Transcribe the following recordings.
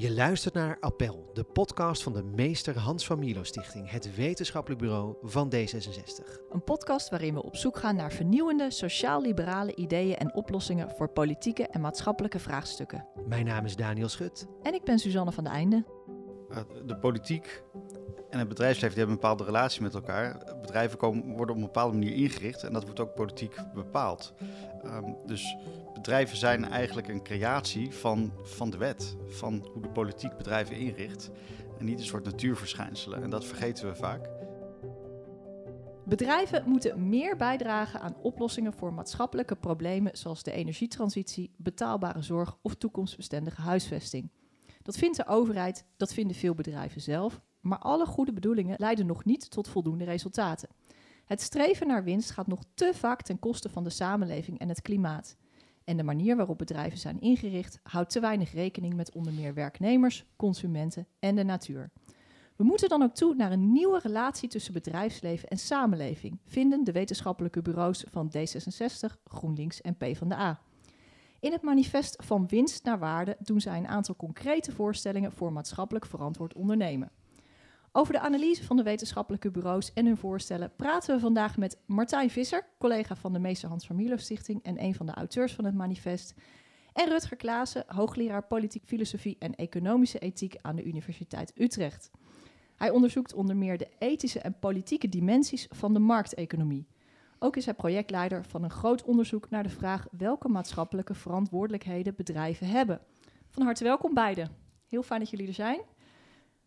Je luistert naar Appel, de podcast van de Meester Hans van Milo Stichting, het wetenschappelijk bureau van D66. Een podcast waarin we op zoek gaan naar vernieuwende, sociaal-liberale ideeën en oplossingen voor politieke en maatschappelijke vraagstukken. Mijn naam is Daniel Schut. En ik ben Suzanne van de Einde. Uh, De politiek en het bedrijfsleven die hebben een bepaalde relatie met elkaar. Bedrijven komen, worden op een bepaalde manier ingericht en dat wordt ook politiek bepaald. Um, dus bedrijven zijn eigenlijk een creatie van, van de wet, van hoe de politiek bedrijven inricht. En niet een soort natuurverschijnselen. En dat vergeten we vaak. Bedrijven moeten meer bijdragen aan oplossingen voor maatschappelijke problemen zoals de energietransitie, betaalbare zorg of toekomstbestendige huisvesting. Dat vindt de overheid, dat vinden veel bedrijven zelf, maar alle goede bedoelingen leiden nog niet tot voldoende resultaten. Het streven naar winst gaat nog te vaak ten koste van de samenleving en het klimaat. En de manier waarop bedrijven zijn ingericht houdt te weinig rekening met onder meer werknemers, consumenten en de natuur. We moeten dan ook toe naar een nieuwe relatie tussen bedrijfsleven en samenleving, vinden de wetenschappelijke bureaus van D66, GroenLinks en PvdA. In het manifest van winst naar waarde doen zij een aantal concrete voorstellingen voor maatschappelijk verantwoord ondernemen. Over de analyse van de wetenschappelijke bureaus en hun voorstellen praten we vandaag met Martijn Visser, collega van de Meester Hans van Milo Stichting en een van de auteurs van het manifest. En Rutger Klaassen, hoogleraar politiek filosofie en economische ethiek aan de Universiteit Utrecht. Hij onderzoekt onder meer de ethische en politieke dimensies van de markteconomie. Ook is hij projectleider van een groot onderzoek naar de vraag welke maatschappelijke verantwoordelijkheden bedrijven hebben. Van harte welkom beiden. Heel fijn dat jullie er zijn.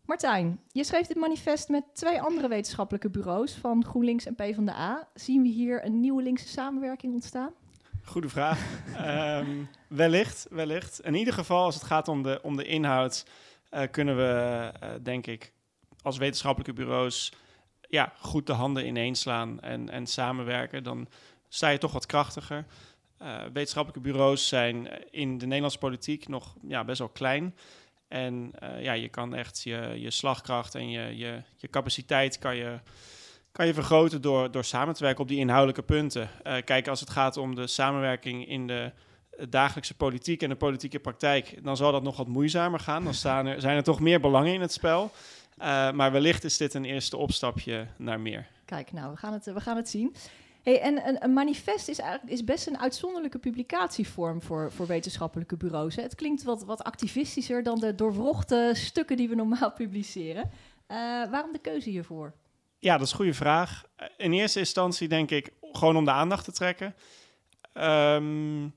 Martijn, je schreef dit manifest met twee andere wetenschappelijke bureaus van GroenLinks en PvdA. Zien we hier een nieuwe linkse samenwerking ontstaan? Goede vraag. um, wellicht, wellicht. In ieder geval, als het gaat om de, om de inhoud, uh, kunnen we, uh, denk ik, als wetenschappelijke bureaus ja, goed de handen ineenslaan en, en samenwerken. Dan sta je toch wat krachtiger. Uh, wetenschappelijke bureaus zijn in de Nederlandse politiek nog ja, best wel klein. En uh, ja, je kan echt je, je slagkracht en je, je, je capaciteit kan je, kan je vergroten door, door samen te werken op die inhoudelijke punten. Uh, kijk, als het gaat om de samenwerking in de dagelijkse politiek en de politieke praktijk, dan zal dat nog wat moeizamer gaan. Dan staan er, zijn er toch meer belangen in het spel. Uh, maar wellicht is dit een eerste opstapje naar meer. Kijk, nou, we gaan het, we gaan het zien. Hey, en een, een, manifest is, eigenlijk, is best een uitzonderlijke publicatievorm voor, voor wetenschappelijke bureaus. Hè. Het klinkt wat, wat activistischer dan de doorwrochte stukken die we normaal publiceren. Uh, waarom de keuze hiervoor? Ja, dat is een goede vraag. In eerste instantie denk ik gewoon om de aandacht te trekken. Um,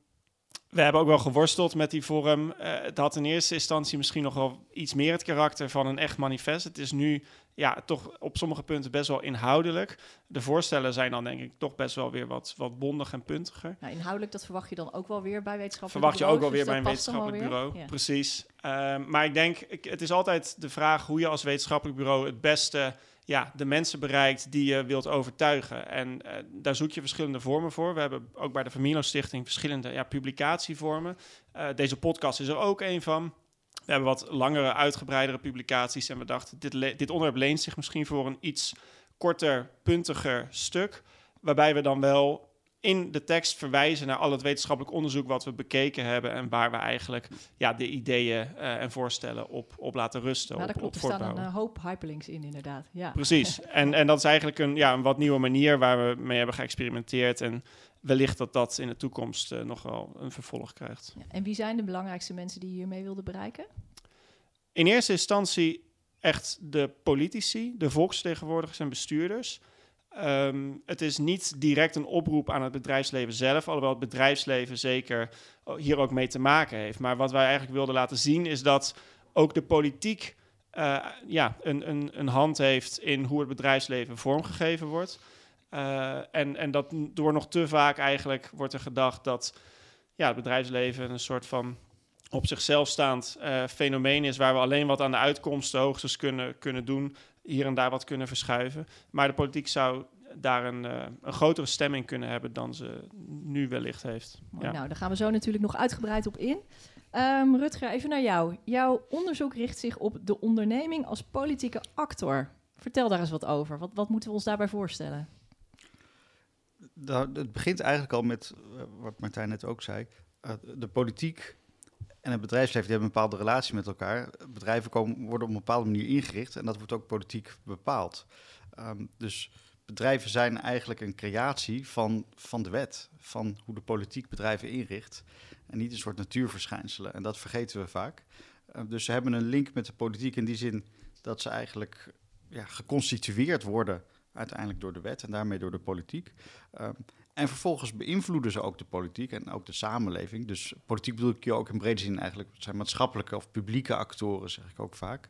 we hebben ook wel geworsteld met die vorm. Uh, het had in eerste instantie misschien nog wel iets meer het karakter van een echt manifest. Het is nu ja, toch op sommige punten best wel inhoudelijk. De voorstellen zijn dan denk ik toch best wel weer wat, wat bondig en puntiger. Nou, inhoudelijk, dat verwacht je dan ook wel weer bij wetenschappelijk Verwacht je ook wel dus weer bij een wetenschappelijk bureau, ja. precies. Uh, maar ik denk, ik, het is altijd de vraag hoe je als wetenschappelijk bureau het beste ja, de mensen bereikt die je wilt overtuigen. En uh, daar zoek je verschillende vormen voor. We hebben ook bij de Familo Stichting verschillende ja, publicatievormen. Uh, deze podcast is er ook een van. We hebben wat langere, uitgebreidere publicaties. En we dachten, dit, dit onderwerp leent zich misschien voor een iets korter, puntiger stuk. Waarbij we dan wel in de tekst verwijzen naar al het wetenschappelijk onderzoek wat we bekeken hebben en waar we eigenlijk ja, de ideeën uh, en voorstellen op, op laten rusten. Nou, op, dat klopt. op er staan een uh, hoop hyperlinks in, inderdaad. Ja. Precies. En, en dat is eigenlijk een, ja, een wat nieuwe manier waar we mee hebben geëxperimenteerd. En wellicht dat dat in de toekomst uh, nog wel een vervolg krijgt. Ja, en wie zijn de belangrijkste mensen die hiermee wilden bereiken? In eerste instantie echt de politici, de volksvertegenwoordigers en bestuurders. Um, het is niet direct een oproep aan het bedrijfsleven zelf, alhoewel het bedrijfsleven zeker hier ook mee te maken heeft. Maar wat wij eigenlijk wilden laten zien is dat ook de politiek uh, ja, een, een, een hand heeft in hoe het bedrijfsleven vormgegeven wordt. Uh, en, en dat door nog te vaak eigenlijk wordt er gedacht dat ja, het bedrijfsleven een soort van op zichzelf staand uh, fenomeen is waar we alleen wat aan de uitkomsten hoogstens kunnen, kunnen doen, hier en daar wat kunnen verschuiven. Maar de politiek zou daar een, uh, een grotere stemming kunnen hebben dan ze nu wellicht heeft. Ja. Nou, daar gaan we zo natuurlijk nog uitgebreid op in. Um, Rutger, even naar jou. Jouw onderzoek richt zich op de onderneming als politieke actor. Vertel daar eens wat over. Wat, wat moeten we ons daarbij voorstellen? Dat, het begint eigenlijk al met uh, wat Martijn net ook zei. Uh, de politiek en het bedrijfsleven die hebben een bepaalde relatie met elkaar. Bedrijven komen, worden op een bepaalde manier ingericht en dat wordt ook politiek bepaald. Ehm, dus bedrijven zijn eigenlijk een creatie van, van de wet, van hoe de politiek bedrijven inricht. En niet een soort natuurverschijnselen. En dat vergeten we vaak. Uh, dus ze hebben een link met de politiek in die zin dat ze eigenlijk ja, geconstitueerd worden uiteindelijk door de wet en daarmee door de politiek. Um, en vervolgens beïnvloeden ze ook de politiek en ook de samenleving. Dus politiek bedoel ik je ook in brede zin eigenlijk. Het zijn maatschappelijke of publieke actoren, zeg ik ook vaak.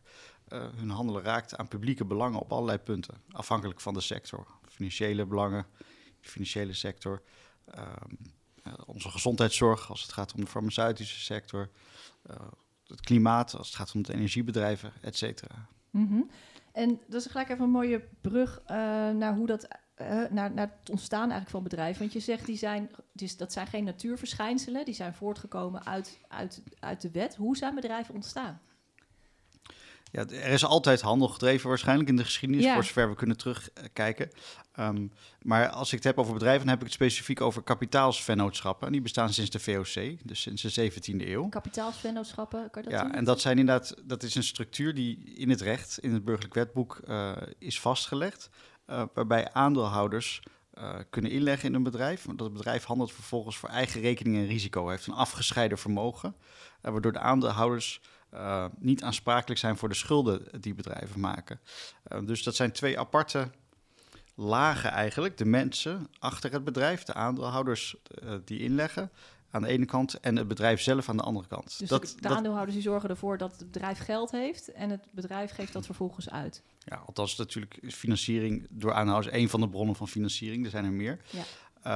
Uh, hun handelen raakt aan publieke belangen op allerlei punten. Afhankelijk van de sector. Financiële belangen, de financiële sector. Uh, onze gezondheidszorg als het gaat om de farmaceutische sector. Uh, het klimaat als het gaat om de energiebedrijven, et cetera. -hmm. En dat is gelijk even een mooie brug naar hoe dat uh, naar, naar het ontstaan eigenlijk van bedrijven. Want je zegt, die zijn, dus dat zijn geen natuurverschijnselen, die zijn voortgekomen uit, uit, uit de wet. Hoe zijn bedrijven ontstaan? Ja, er is altijd handel gedreven waarschijnlijk in de geschiedenis, ja. voor zover we kunnen terugkijken. Um, maar als ik het heb over bedrijven, dan heb ik het specifiek over kapitaalsvennootschappen. En die bestaan sinds de VOC, dus sinds de 17e eeuw. Kapitaalsvennootschappen, kan je Ja, dat zien? en dat zijn inderdaad, dat is een structuur die in het recht, in het burgerlijk wetboek, uh, is vastgelegd. Uh, waarbij aandeelhouders uh, kunnen inleggen in een bedrijf. Dat bedrijf handelt vervolgens voor eigen rekening en risico. Heeft een afgescheiden vermogen. Uh, waardoor de aandeelhouders niet aansprakelijk zijn voor de schulden die bedrijven maken. dus dat zijn twee aparte lagen eigenlijk. De mensen achter het bedrijf, de aandeelhouders die inleggen aan de ene kant en het bedrijf zelf aan de andere kant. Dus dat, de, de aandeelhouders die zorgen ervoor dat het bedrijf geld heeft en het bedrijf geeft dat vervolgens uit. Ja, althans natuurlijk is financiering door aandeelhouders één van de bronnen van financiering. Er zijn er meer. Ja.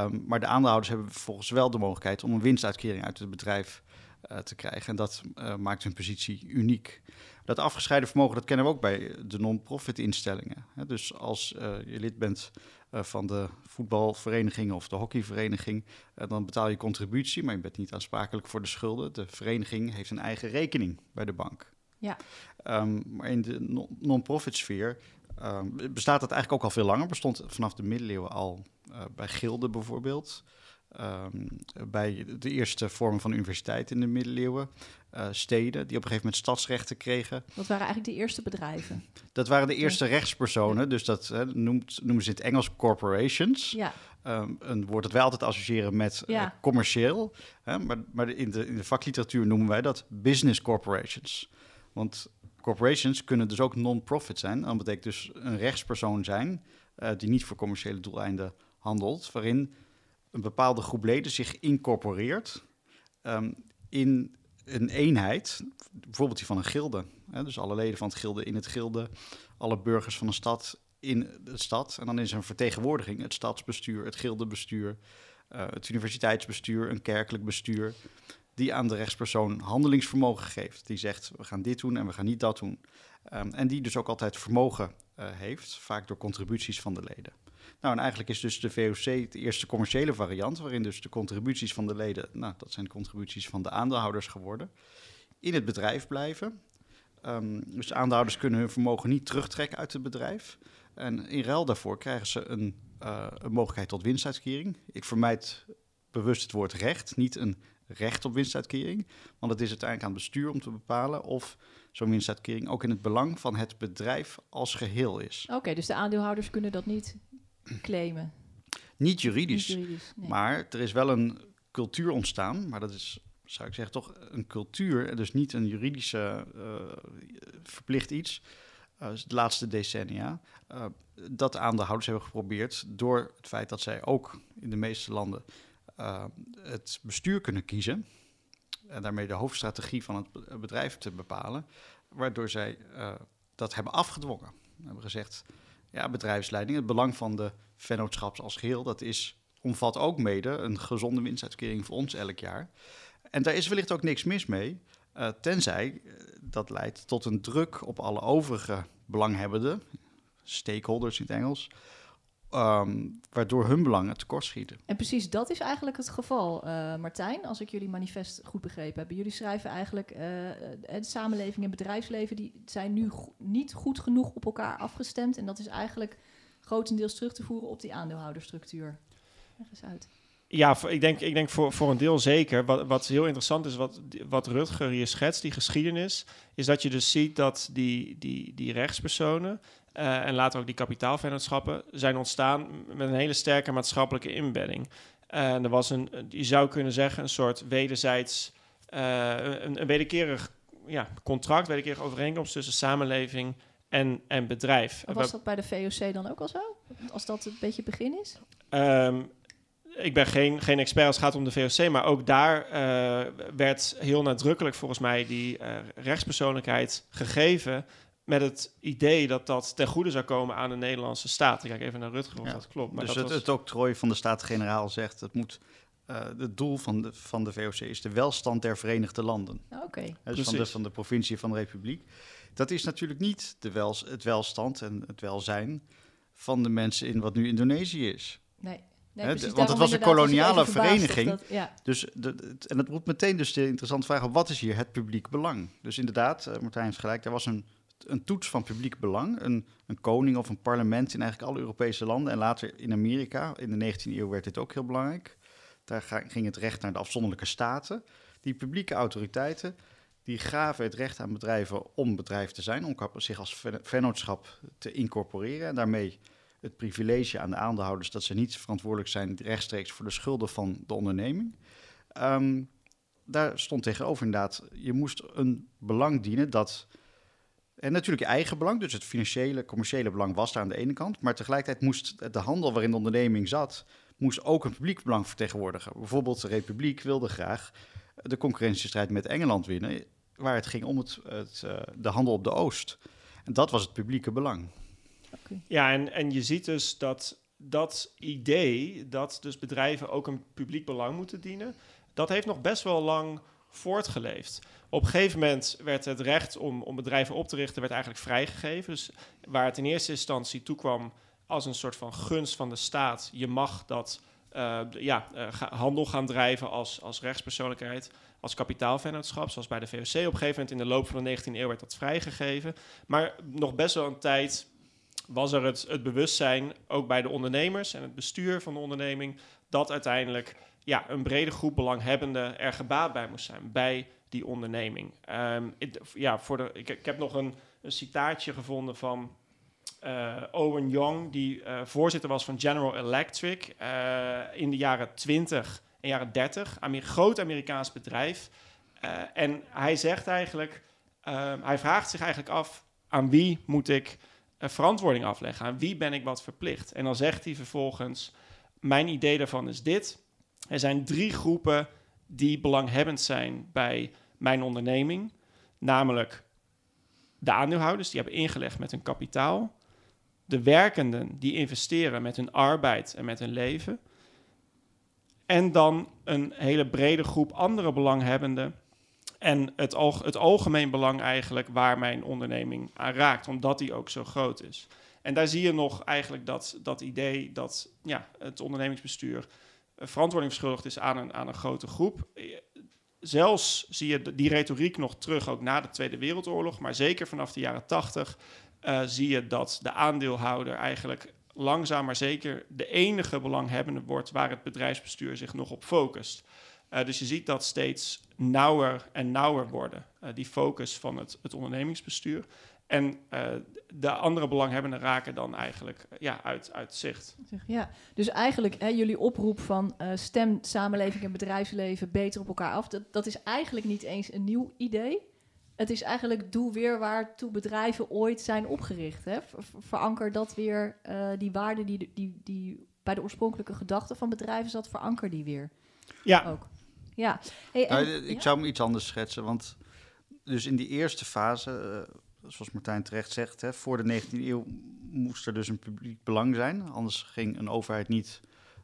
Um, maar de aandeelhouders hebben vervolgens wel de mogelijkheid om een winstuitkering uit het bedrijf uh, te krijgen. En dat uh, maakt hun positie uniek. Dat afgescheiden vermogen, dat kennen we ook bij de non-profit instellingen. Dus als uh, je lid bent van de voetbalvereniging of de hockeyvereniging, uh, dan betaal je contributie, maar je bent niet aansprakelijk voor de schulden. De vereniging heeft een eigen rekening bij de bank. Ja. Um, maar in de non-profit sfeer um, bestaat dat eigenlijk ook al veel langer. Bestond vanaf de middeleeuwen al uh, bij gilden bijvoorbeeld. Um, bij de eerste vormen van universiteit in de middeleeuwen. Uh, steden die op een gegeven moment stadsrechten kregen. Dat waren eigenlijk de eerste bedrijven? Dat waren de eerste ja. rechtspersonen. Dus dat hè, noemt, noemen ze in het Engels corporations. Ja. Um, een woord dat wij altijd associëren met ja. uh, commercieel. Hè, maar maar in, de, in de vakliteratuur noemen wij dat business corporations. Want corporations kunnen dus ook non-profit zijn. Dat betekent dus een rechtspersoon zijn uh, die niet voor commerciële doeleinden handelt. Waarin een bepaalde groep leden zich incorporeert um, in een eenheid, bijvoorbeeld die van een gilde. Hè, dus alle leden van het gilde in het gilde, alle burgers van een stad in de stad. En dan is er een vertegenwoordiging, het stadsbestuur, het gildebestuur, uh, het universiteitsbestuur, een kerkelijk bestuur, die aan de rechtspersoon handelingsvermogen geeft. Die zegt, we gaan dit doen en we gaan niet dat doen. Um, en die dus ook altijd vermogen uh, heeft, vaak door contributies van de leden. Nou, en eigenlijk is dus de VOC de eerste commerciële variant, waarin dus de contributies van de leden, nou, dat zijn de contributies van de aandeelhouders geworden, in het bedrijf blijven. Um, dus de aandeelhouders kunnen hun vermogen niet terugtrekken uit het bedrijf. En in ruil daarvoor krijgen ze een, uh, een mogelijkheid tot winstuitkering. Ik vermijd bewust het woord recht, niet een recht op winstuitkering. Want het is uiteindelijk aan het bestuur om te bepalen of zo'n winstuitkering ook in het belang van het bedrijf als geheel is. Oké, dus de aandeelhouders kunnen dat niet claimen? Niet juridisch, Niet juridisch nee. maar er is wel een cultuur ontstaan, maar dat is, zou ik zeggen, toch een cultuur, dus niet een juridische uh, verplicht iets, uh, de laatste decennia, uh, dat aandeelhouders hebben geprobeerd door het feit dat zij ook in de meeste landen uh, het bestuur kunnen kiezen en daarmee de hoofdstrategie van het bedrijf te bepalen, waardoor zij dat hebben afgedwongen. We hebben gezegd, ja, bedrijfsleiding, het belang van de vennootschaps als geheel, dat is, omvat ook mede een gezonde winstuitkering voor ons elk jaar. En daar is wellicht ook niks mis mee, uh, tenzij dat leidt tot een druk op alle overige belanghebbenden, stakeholders in het Engels, Um, waardoor hun belangen tekortschieten. En precies dat is eigenlijk het geval, uh, Martijn, als ik jullie manifest goed begrepen heb. Jullie schrijven eigenlijk, uh, de samenleving en bedrijfsleven die zijn nu go niet goed genoeg op elkaar afgestemd. En dat is eigenlijk grotendeels terug te voeren op die aandeelhouderstructuur. Leg eens uit. Ja, ik denk, ik denk voor, voor een deel zeker. Wat, wat heel interessant is, wat, wat Rutger hier schetst, die geschiedenis, is dat je dus ziet dat die, die, die rechtspersonen eh, en later ook die kapitaalvennootschappen zijn ontstaan met een hele sterke maatschappelijke inbedding. En er was een, je zou kunnen zeggen, een soort wederzijds, eh, een, een wederkerig ja, contract, wederkerig overeenkomst tussen samenleving en, en bedrijf. Maar Was dat bij de VOC dan ook al zo? Als dat een beetje het begin is? Ehm, ik ben geen, geen expert als het gaat om de VOC, maar ook daar eh, werd heel nadrukkelijk volgens mij die eh, rechtspersoonlijkheid gegeven met het idee dat dat ten goede zou komen aan de Nederlandse staat. Ik kijk even naar Rutger of Ja. dat klopt. Maar dus dat het, was- het octrooi van de Staten-Generaal zegt... Het, moet, eh, het doel van de, van de VOC is de welstand der Verenigde Landen. Oké. Dus van de, van de provincie van de Republiek. Dat is natuurlijk niet de wels, het welstand en het welzijn van de mensen in wat nu Indonesië is. Nee. nee precies, want het was een koloniale vereniging. dat- ja. Dus de, het- en dat roept meteen dus de interessante vraag op, wat is hier het publiek belang? Dus inderdaad, eh, Martijn heeft gelijk, er was een, een toets van publiek belang. Een, een koning of een parlement in eigenlijk alle Europese landen en later in Amerika. In de 19e eeuw werd dit ook heel belangrijk. Daar ging het recht naar de afzonderlijke staten. Die publieke autoriteiten, die gaven het recht aan bedrijven om bedrijf te zijn, om zich als ven- vennootschap te incorporeren en daarmee het privilege aan de aandeelhouders dat ze niet verantwoordelijk zijn rechtstreeks voor de schulden van de onderneming. Ehm, daar stond tegenover inderdaad, je moest een belang dienen dat. En natuurlijk je eigen belang, dus het financiële, commerciële belang was daar aan de ene kant. Maar tegelijkertijd moest de handel waarin de onderneming zat, moest ook een publiek belang vertegenwoordigen. Bijvoorbeeld de Republiek wilde graag de concurrentiestrijd met Engeland winnen, waar het ging om het, het, eh, de handel op de Oost. En dat was het publieke belang. Ja, en, en je ziet dus dat dat idee dat dus bedrijven ook een publiek belang moeten dienen, dat heeft nog best wel lang voortgeleefd. Op een gegeven moment werd het recht om, om bedrijven op te richten werd eigenlijk vrijgegeven. Dus waar het in eerste instantie toekwam als een soort van gunst van de staat, je mag dat eh, ja, eh, handel gaan drijven als, als rechtspersoonlijkheid, als kapitaalvennootschap, zoals bij de VOC. Op een gegeven moment in de loop van de 19e eeuw werd dat vrijgegeven. Maar nog best wel een tijd was er het bewustzijn, ook bij de ondernemers en het bestuur van de onderneming, dat uiteindelijk ja, een brede groep belanghebbenden er gebaat bij moest zijn, bij die onderneming. Ehm, ja, voor de, ik, heb nog een, een citaatje gevonden van eh, Owen Young, die eh, voorzitter was van General Electric eh, in de jaren 20 en jaren 30. Amer groot Amerikaans bedrijf. En hij zegt eigenlijk, ehm, hij vraagt zich eigenlijk af, aan wie moet ik verantwoording afleggen? Aan wie ben ik wat verplicht? En dan zegt hij vervolgens, mijn idee daarvan is dit. Er zijn drie groepen die belanghebbend zijn bij mijn onderneming. Namelijk de aandeelhouders, die hebben ingelegd met hun kapitaal. De werkenden, die investeren met hun arbeid en met hun leven. En dan een hele brede groep andere belanghebbenden. En het, alg- het algemeen belang eigenlijk waar mijn onderneming aan raakt, omdat die ook zo groot is. En daar zie je nog eigenlijk dat, dat idee dat ja, het ondernemingsbestuur verantwoording verschuldigd is aan een, aan een grote groep. Eh, Zelfs zie je die retoriek nog terug ook na de Tweede Wereldoorlog, maar zeker vanaf de jaren tachtig eh, zie je dat de aandeelhouder eigenlijk langzaam maar zeker de enige belanghebbende wordt waar het bedrijfsbestuur zich nog op focust. Eh, dus je ziet dat steeds nauwer en nauwer worden, die focus van het, het ondernemingsbestuur. En eh, de andere belanghebbenden raken dan eigenlijk eh, ja, uit, uit zicht. Ja, dus eigenlijk hè, jullie oproep van eh, stem samenleving en bedrijfsleven beter op elkaar af, dat, dat is eigenlijk niet eens een nieuw idee. Het is eigenlijk doe weer waartoe bedrijven ooit zijn opgericht. Hè? Ver- ver- Veranker dat weer, eh, die waarde die, die, die bij de oorspronkelijke gedachte van bedrijven zat, veranker die weer Ja, ook. Ja, hey, en- Nou, ik ja? zou hem iets anders schetsen, want dus in die eerste fase, eh, zoals Martijn terecht zegt, hè, voor de 19e eeuw moest er dus een publiek belang zijn, anders ging een overheid niet,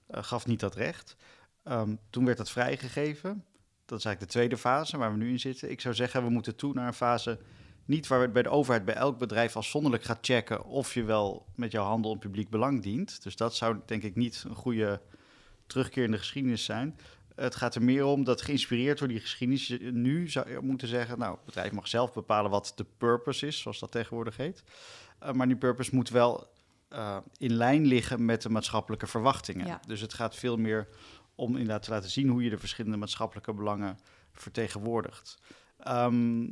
eh, gaf niet dat recht. Ehm, toen werd dat vrijgegeven. Dat is eigenlijk de tweede fase waar we nu in zitten. Ik zou zeggen, we moeten toe naar een fase niet waar bij de overheid bij elk bedrijf afzonderlijk gaat checken of je wel met jouw handel een publiek belang dient. Dus dat zou denk ik niet een goede terugkeer in de geschiedenis zijn. Het gaat er meer om dat geïnspireerd door die geschiedenis je nu zou je moeten zeggen, nou, het bedrijf mag zelf bepalen wat de purpose is, zoals dat tegenwoordig heet. Uh, maar die purpose moet wel uh, in lijn liggen met de maatschappelijke verwachtingen. Ja. Dus het gaat veel meer om inderdaad te laten zien hoe je de verschillende maatschappelijke belangen vertegenwoordigt. Ehm,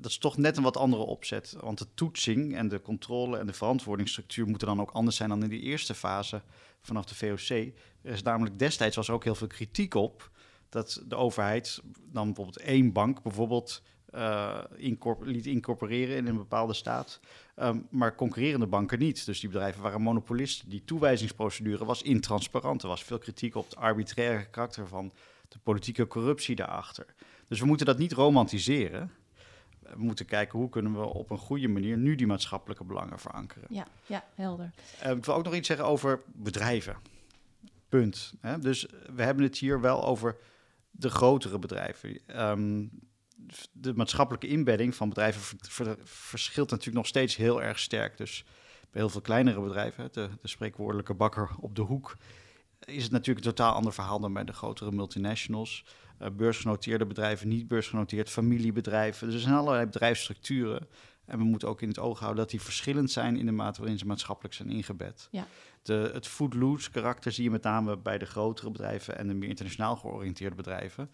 dat is toch net een wat andere opzet. Want de toetsing en de controle en de verantwoordingsstructuur moeten dan ook anders zijn dan in die eerste fase vanaf de VOC. Er is namelijk destijds was er ook heel veel kritiek op dat de overheid dan bijvoorbeeld één bank bijvoorbeeld uh, liet incorporeren in een bepaalde staat, um, maar concurrerende banken niet. Dus die bedrijven waren monopolisten. Die toewijzingsprocedure was intransparant. Er was veel kritiek op het arbitraire karakter van de politieke corruptie daarachter. Dus we moeten dat niet romantiseren. We moeten kijken hoe kunnen we op een goede manier nu die maatschappelijke belangen verankeren. Ja, ja helder. Uh, ik wil ook nog iets zeggen over bedrijven. Punt. Hè? Dus we hebben het hier wel over de grotere bedrijven. Um, de maatschappelijke inbedding van bedrijven verschilt natuurlijk nog steeds heel erg sterk. Dus bij heel veel kleinere bedrijven, de, de spreekwoordelijke bakker op de hoek, is het natuurlijk een totaal ander verhaal dan bij de grotere multinationals. Uh, beursgenoteerde bedrijven, niet beursgenoteerd, familiebedrijven. Dus er zijn allerlei bedrijfsstructuren. En we moeten ook in het oog houden dat die verschillend zijn in de mate waarin ze maatschappelijk zijn ingebed. Ja. De, het footloose karakter zie je met name bij de grotere bedrijven en de meer internationaal georiënteerde bedrijven.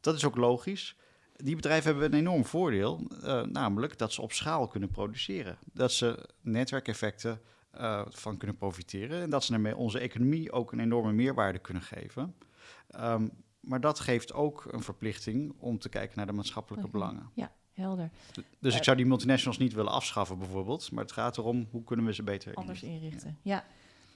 Dat is ook logisch die bedrijven hebben een enorm voordeel, uh, namelijk dat ze op schaal kunnen produceren. Dat ze netwerkeffecten uh, van kunnen profiteren en dat ze daarmee onze economie ook een enorme meerwaarde kunnen geven. Um, maar dat geeft ook een verplichting om te kijken naar de maatschappelijke belangen. Ja, helder. Dus ik zou die multinationals niet willen afschaffen bijvoorbeeld, maar het gaat erom hoe kunnen we ze beter anders inrichten. Ja,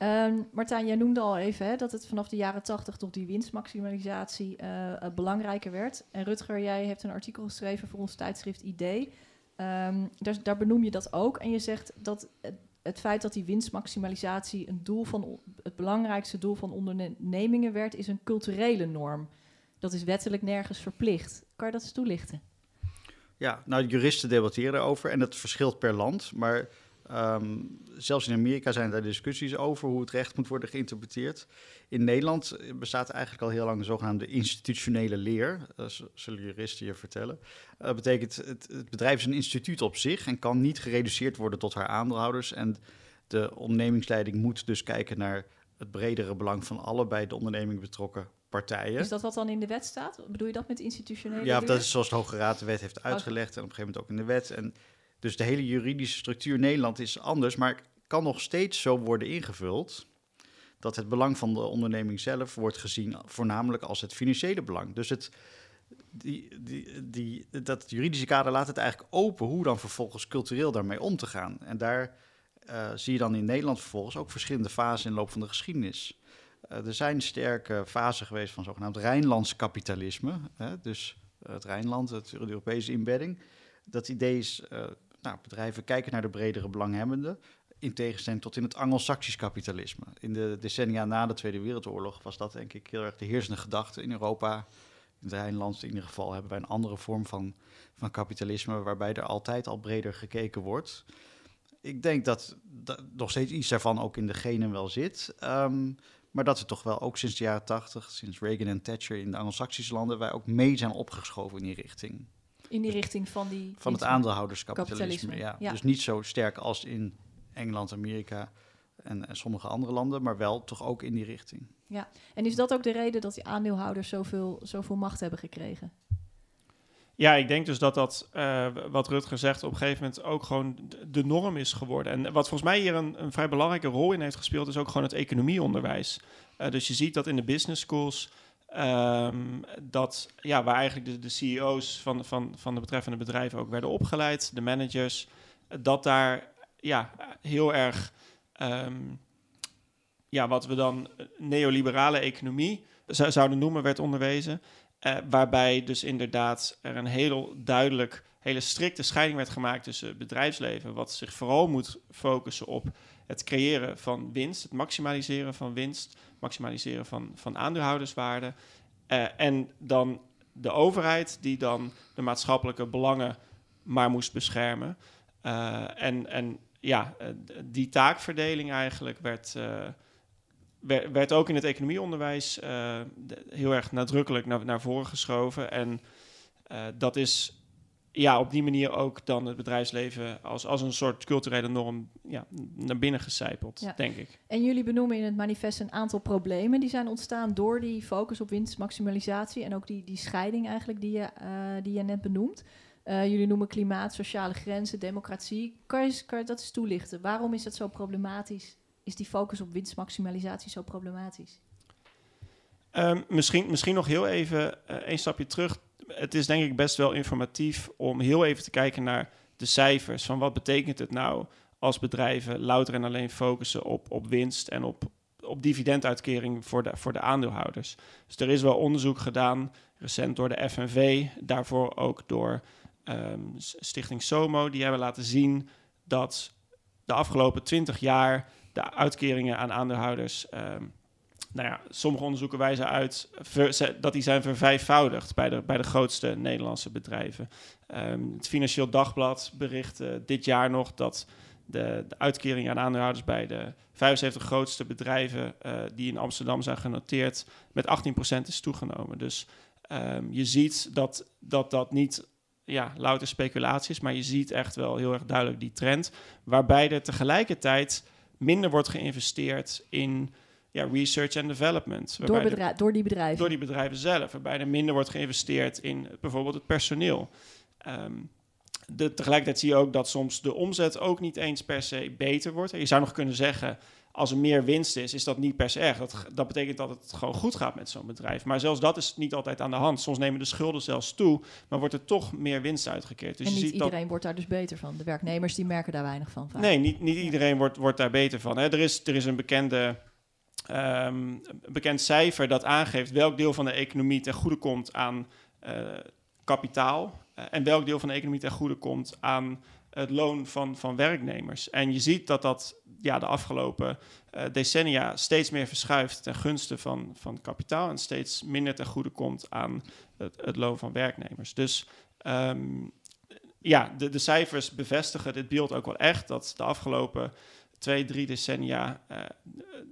Um, Martijn, jij noemde al even hè, dat het vanaf de jaren 80 tot die winstmaximalisatie uh, belangrijker werd. En Rutger, jij hebt een artikel geschreven voor ons tijdschrift Idee. Um, daar, daar, benoem je dat ook. En je zegt dat het, het, feit dat die winstmaximalisatie een doel van het belangrijkste doel van ondernemingen werd, is een culturele norm. Dat is wettelijk nergens verplicht. Kan je dat eens toelichten? Ja, nou, juristen debatteren erover en dat verschilt per land. Maar Um, zelfs in Amerika zijn er discussies over hoe het recht moet worden geïnterpreteerd. In Nederland bestaat eigenlijk al heel lang de zogenaamde institutionele leer. Dat zullen juristen je vertellen. Dat betekent, het, het bedrijf is een instituut op zich en kan niet gereduceerd worden tot haar aandeelhouders. En de ondernemingsleiding moet dus kijken naar het bredere belang van alle bij de onderneming betrokken partijen. Is dat wat dan in de wet staat? Bedoel je dat met institutionele Ja, dat is zoals de Hoge Raad de wet heeft uitgelegd en op een gegeven moment ook in de wet. En dus de hele juridische structuur in Nederland is anders, maar kan nog steeds zo worden ingevuld dat het belang van de onderneming zelf wordt gezien voornamelijk als het financiële belang. Dus het, die, die, die, dat juridische kader laat het eigenlijk open hoe dan vervolgens cultureel daarmee om te gaan. En daar uh, zie je dan in Nederland vervolgens ook verschillende fasen in de loop van de geschiedenis. Uh, er zijn sterke fasen geweest van zogenaamd Rijnlands kapitalisme. Hè, dus het Rijnland, het, Europese inbedding. Dat idee is uh, nou, bedrijven kijken naar de bredere belanghebbenden. In tegenstelling tot in het Anglo-Saxisch kapitalisme. In de decennia na de Tweede Wereldoorlog was dat denk ik heel erg de heersende gedachte in Europa. In het Rijnland in ieder geval hebben wij een andere vorm van, van kapitalisme, waarbij er altijd al breder gekeken wordt. Ik denk dat, nog steeds iets daarvan ook in de genen wel zit. Um, maar dat we toch wel ook sinds de jaren tachtig, sinds Reagan en Thatcher in de Anglo-Saxische landen, wij ook mee zijn opgeschoven in die richting in die richting van die... Van het aandeelhouderskapitalisme, ja. Dus niet zo sterk als in Engeland, Amerika en, en, sommige andere landen, maar wel toch ook in die richting. Ja, en is dat ook de reden dat die aandeelhouders zoveel, zoveel macht hebben gekregen? Ja, ik denk dus dat dat, uh, wat Rutger zegt, op een gegeven moment ook gewoon de norm is geworden. En wat volgens mij hier een, een vrij belangrijke rol in heeft gespeeld, is ook gewoon het economieonderwijs. Uh, dus je ziet dat in de business schools Um, dat, ja, waar eigenlijk de, CEO's van, van, van de betreffende bedrijven ook werden opgeleid, de managers, dat daar ja, heel erg, um, ja, wat we dan neoliberale economie zouden noemen, werd onderwezen. Uh, waarbij dus inderdaad er een heel duidelijk, hele strikte scheiding werd gemaakt tussen bedrijfsleven, wat zich vooral moet focussen op het creëren van winst, het maximaliseren van winst, maximaliseren van, van aandeelhouderswaarde. Uh, en dan de overheid die dan de maatschappelijke belangen maar moest beschermen. Uh, en, en ja, eh, die taakverdeling eigenlijk werd, werd, ook in het economieonderwijs heel erg nadrukkelijk naar, naar voren geschoven. En dat is ja, op die manier ook dan het bedrijfsleven als, als een soort culturele norm ja, naar binnen gecijpeld, Ja. denk ik. En jullie benoemen in het manifest een aantal problemen die zijn ontstaan door die focus op winstmaximalisatie en ook die, die scheiding eigenlijk die je, eh, die je net benoemt. Eh, jullie noemen klimaat, sociale grenzen, democratie. Kan je, kan je dat eens toelichten? Waarom is dat zo problematisch? Is die focus op winstmaximalisatie zo problematisch? Ehm, misschien, misschien nog heel even eh een stapje terug. Het is denk ik best wel informatief om heel even te kijken naar de cijfers. Van wat betekent het nou als bedrijven louter en alleen focussen op, op winst en op, op dividenduitkering voor de, voor de aandeelhouders. Dus er is wel onderzoek gedaan, recent door de FNV, daarvoor ook door ehm, Stichting SOMO. Die hebben laten zien dat de afgelopen 20 jaar de uitkeringen aan aandeelhouders ehm, nou ja, sommige onderzoeken wijzen uit dat die zijn vervijfvoudigd bij de, bij de grootste Nederlandse bedrijven. Ehm, het Financieel Dagblad bericht eh, dit jaar nog dat de, de uitkering aan aandeelhouders bij de 75 grootste bedrijven eh, die in Amsterdam zijn genoteerd met 18% is toegenomen. Dus ehm, je ziet dat, dat dat niet ja, louter speculatie is, maar je ziet echt wel heel erg duidelijk die trend, waarbij er tegelijkertijd minder wordt geïnvesteerd in ja, research and development. Door, door die bedrijven. door die bedrijven zelf, waarbij er minder wordt geïnvesteerd in bijvoorbeeld het personeel. Ehm, de, tegelijkertijd zie je ook dat soms de omzet ook niet eens per se beter wordt. Je zou nog kunnen zeggen, als er meer winst is, is dat niet per se erg. Dat, dat betekent dat het gewoon goed gaat met zo'n bedrijf. Maar zelfs dat is niet altijd aan de hand. Soms nemen de schulden zelfs toe, maar wordt er toch meer winst uitgekeerd. Dus en je niet ziet dat iedereen wordt daar dus beter van. De werknemers die merken daar weinig van. vaak. Nee, niet, niet iedereen wordt, wordt daar beter van. Hè. Er, is, er is een bekende, ehm, een bekend cijfer dat aangeeft welk deel van de economie ten goede komt aan eh, kapitaal eh, en welk deel van de economie ten goede komt aan het loon van, van werknemers. En je ziet dat dat ja, de afgelopen eh, decennia steeds meer verschuift ten gunste van, van kapitaal en steeds minder ten goede komt aan het, het loon van werknemers. Dus ehm, ja, de, de cijfers bevestigen dit beeld ook wel echt. Dat de afgelopen twee, drie decennia eh,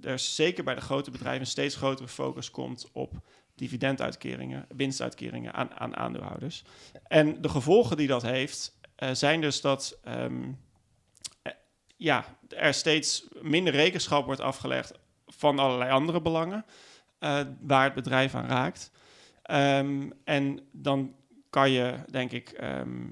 er zeker bij de grote bedrijven een steeds grotere focus komt op dividenduitkeringen, winstuitkeringen aan, aan aandeelhouders. En de gevolgen die dat heeft, eh, zijn dus dat ehm, eh, ja, er steeds minder rekenschap wordt afgelegd van allerlei andere belangen eh, waar het bedrijf aan raakt. Ehm, en dan kan je, denk ik, ehm,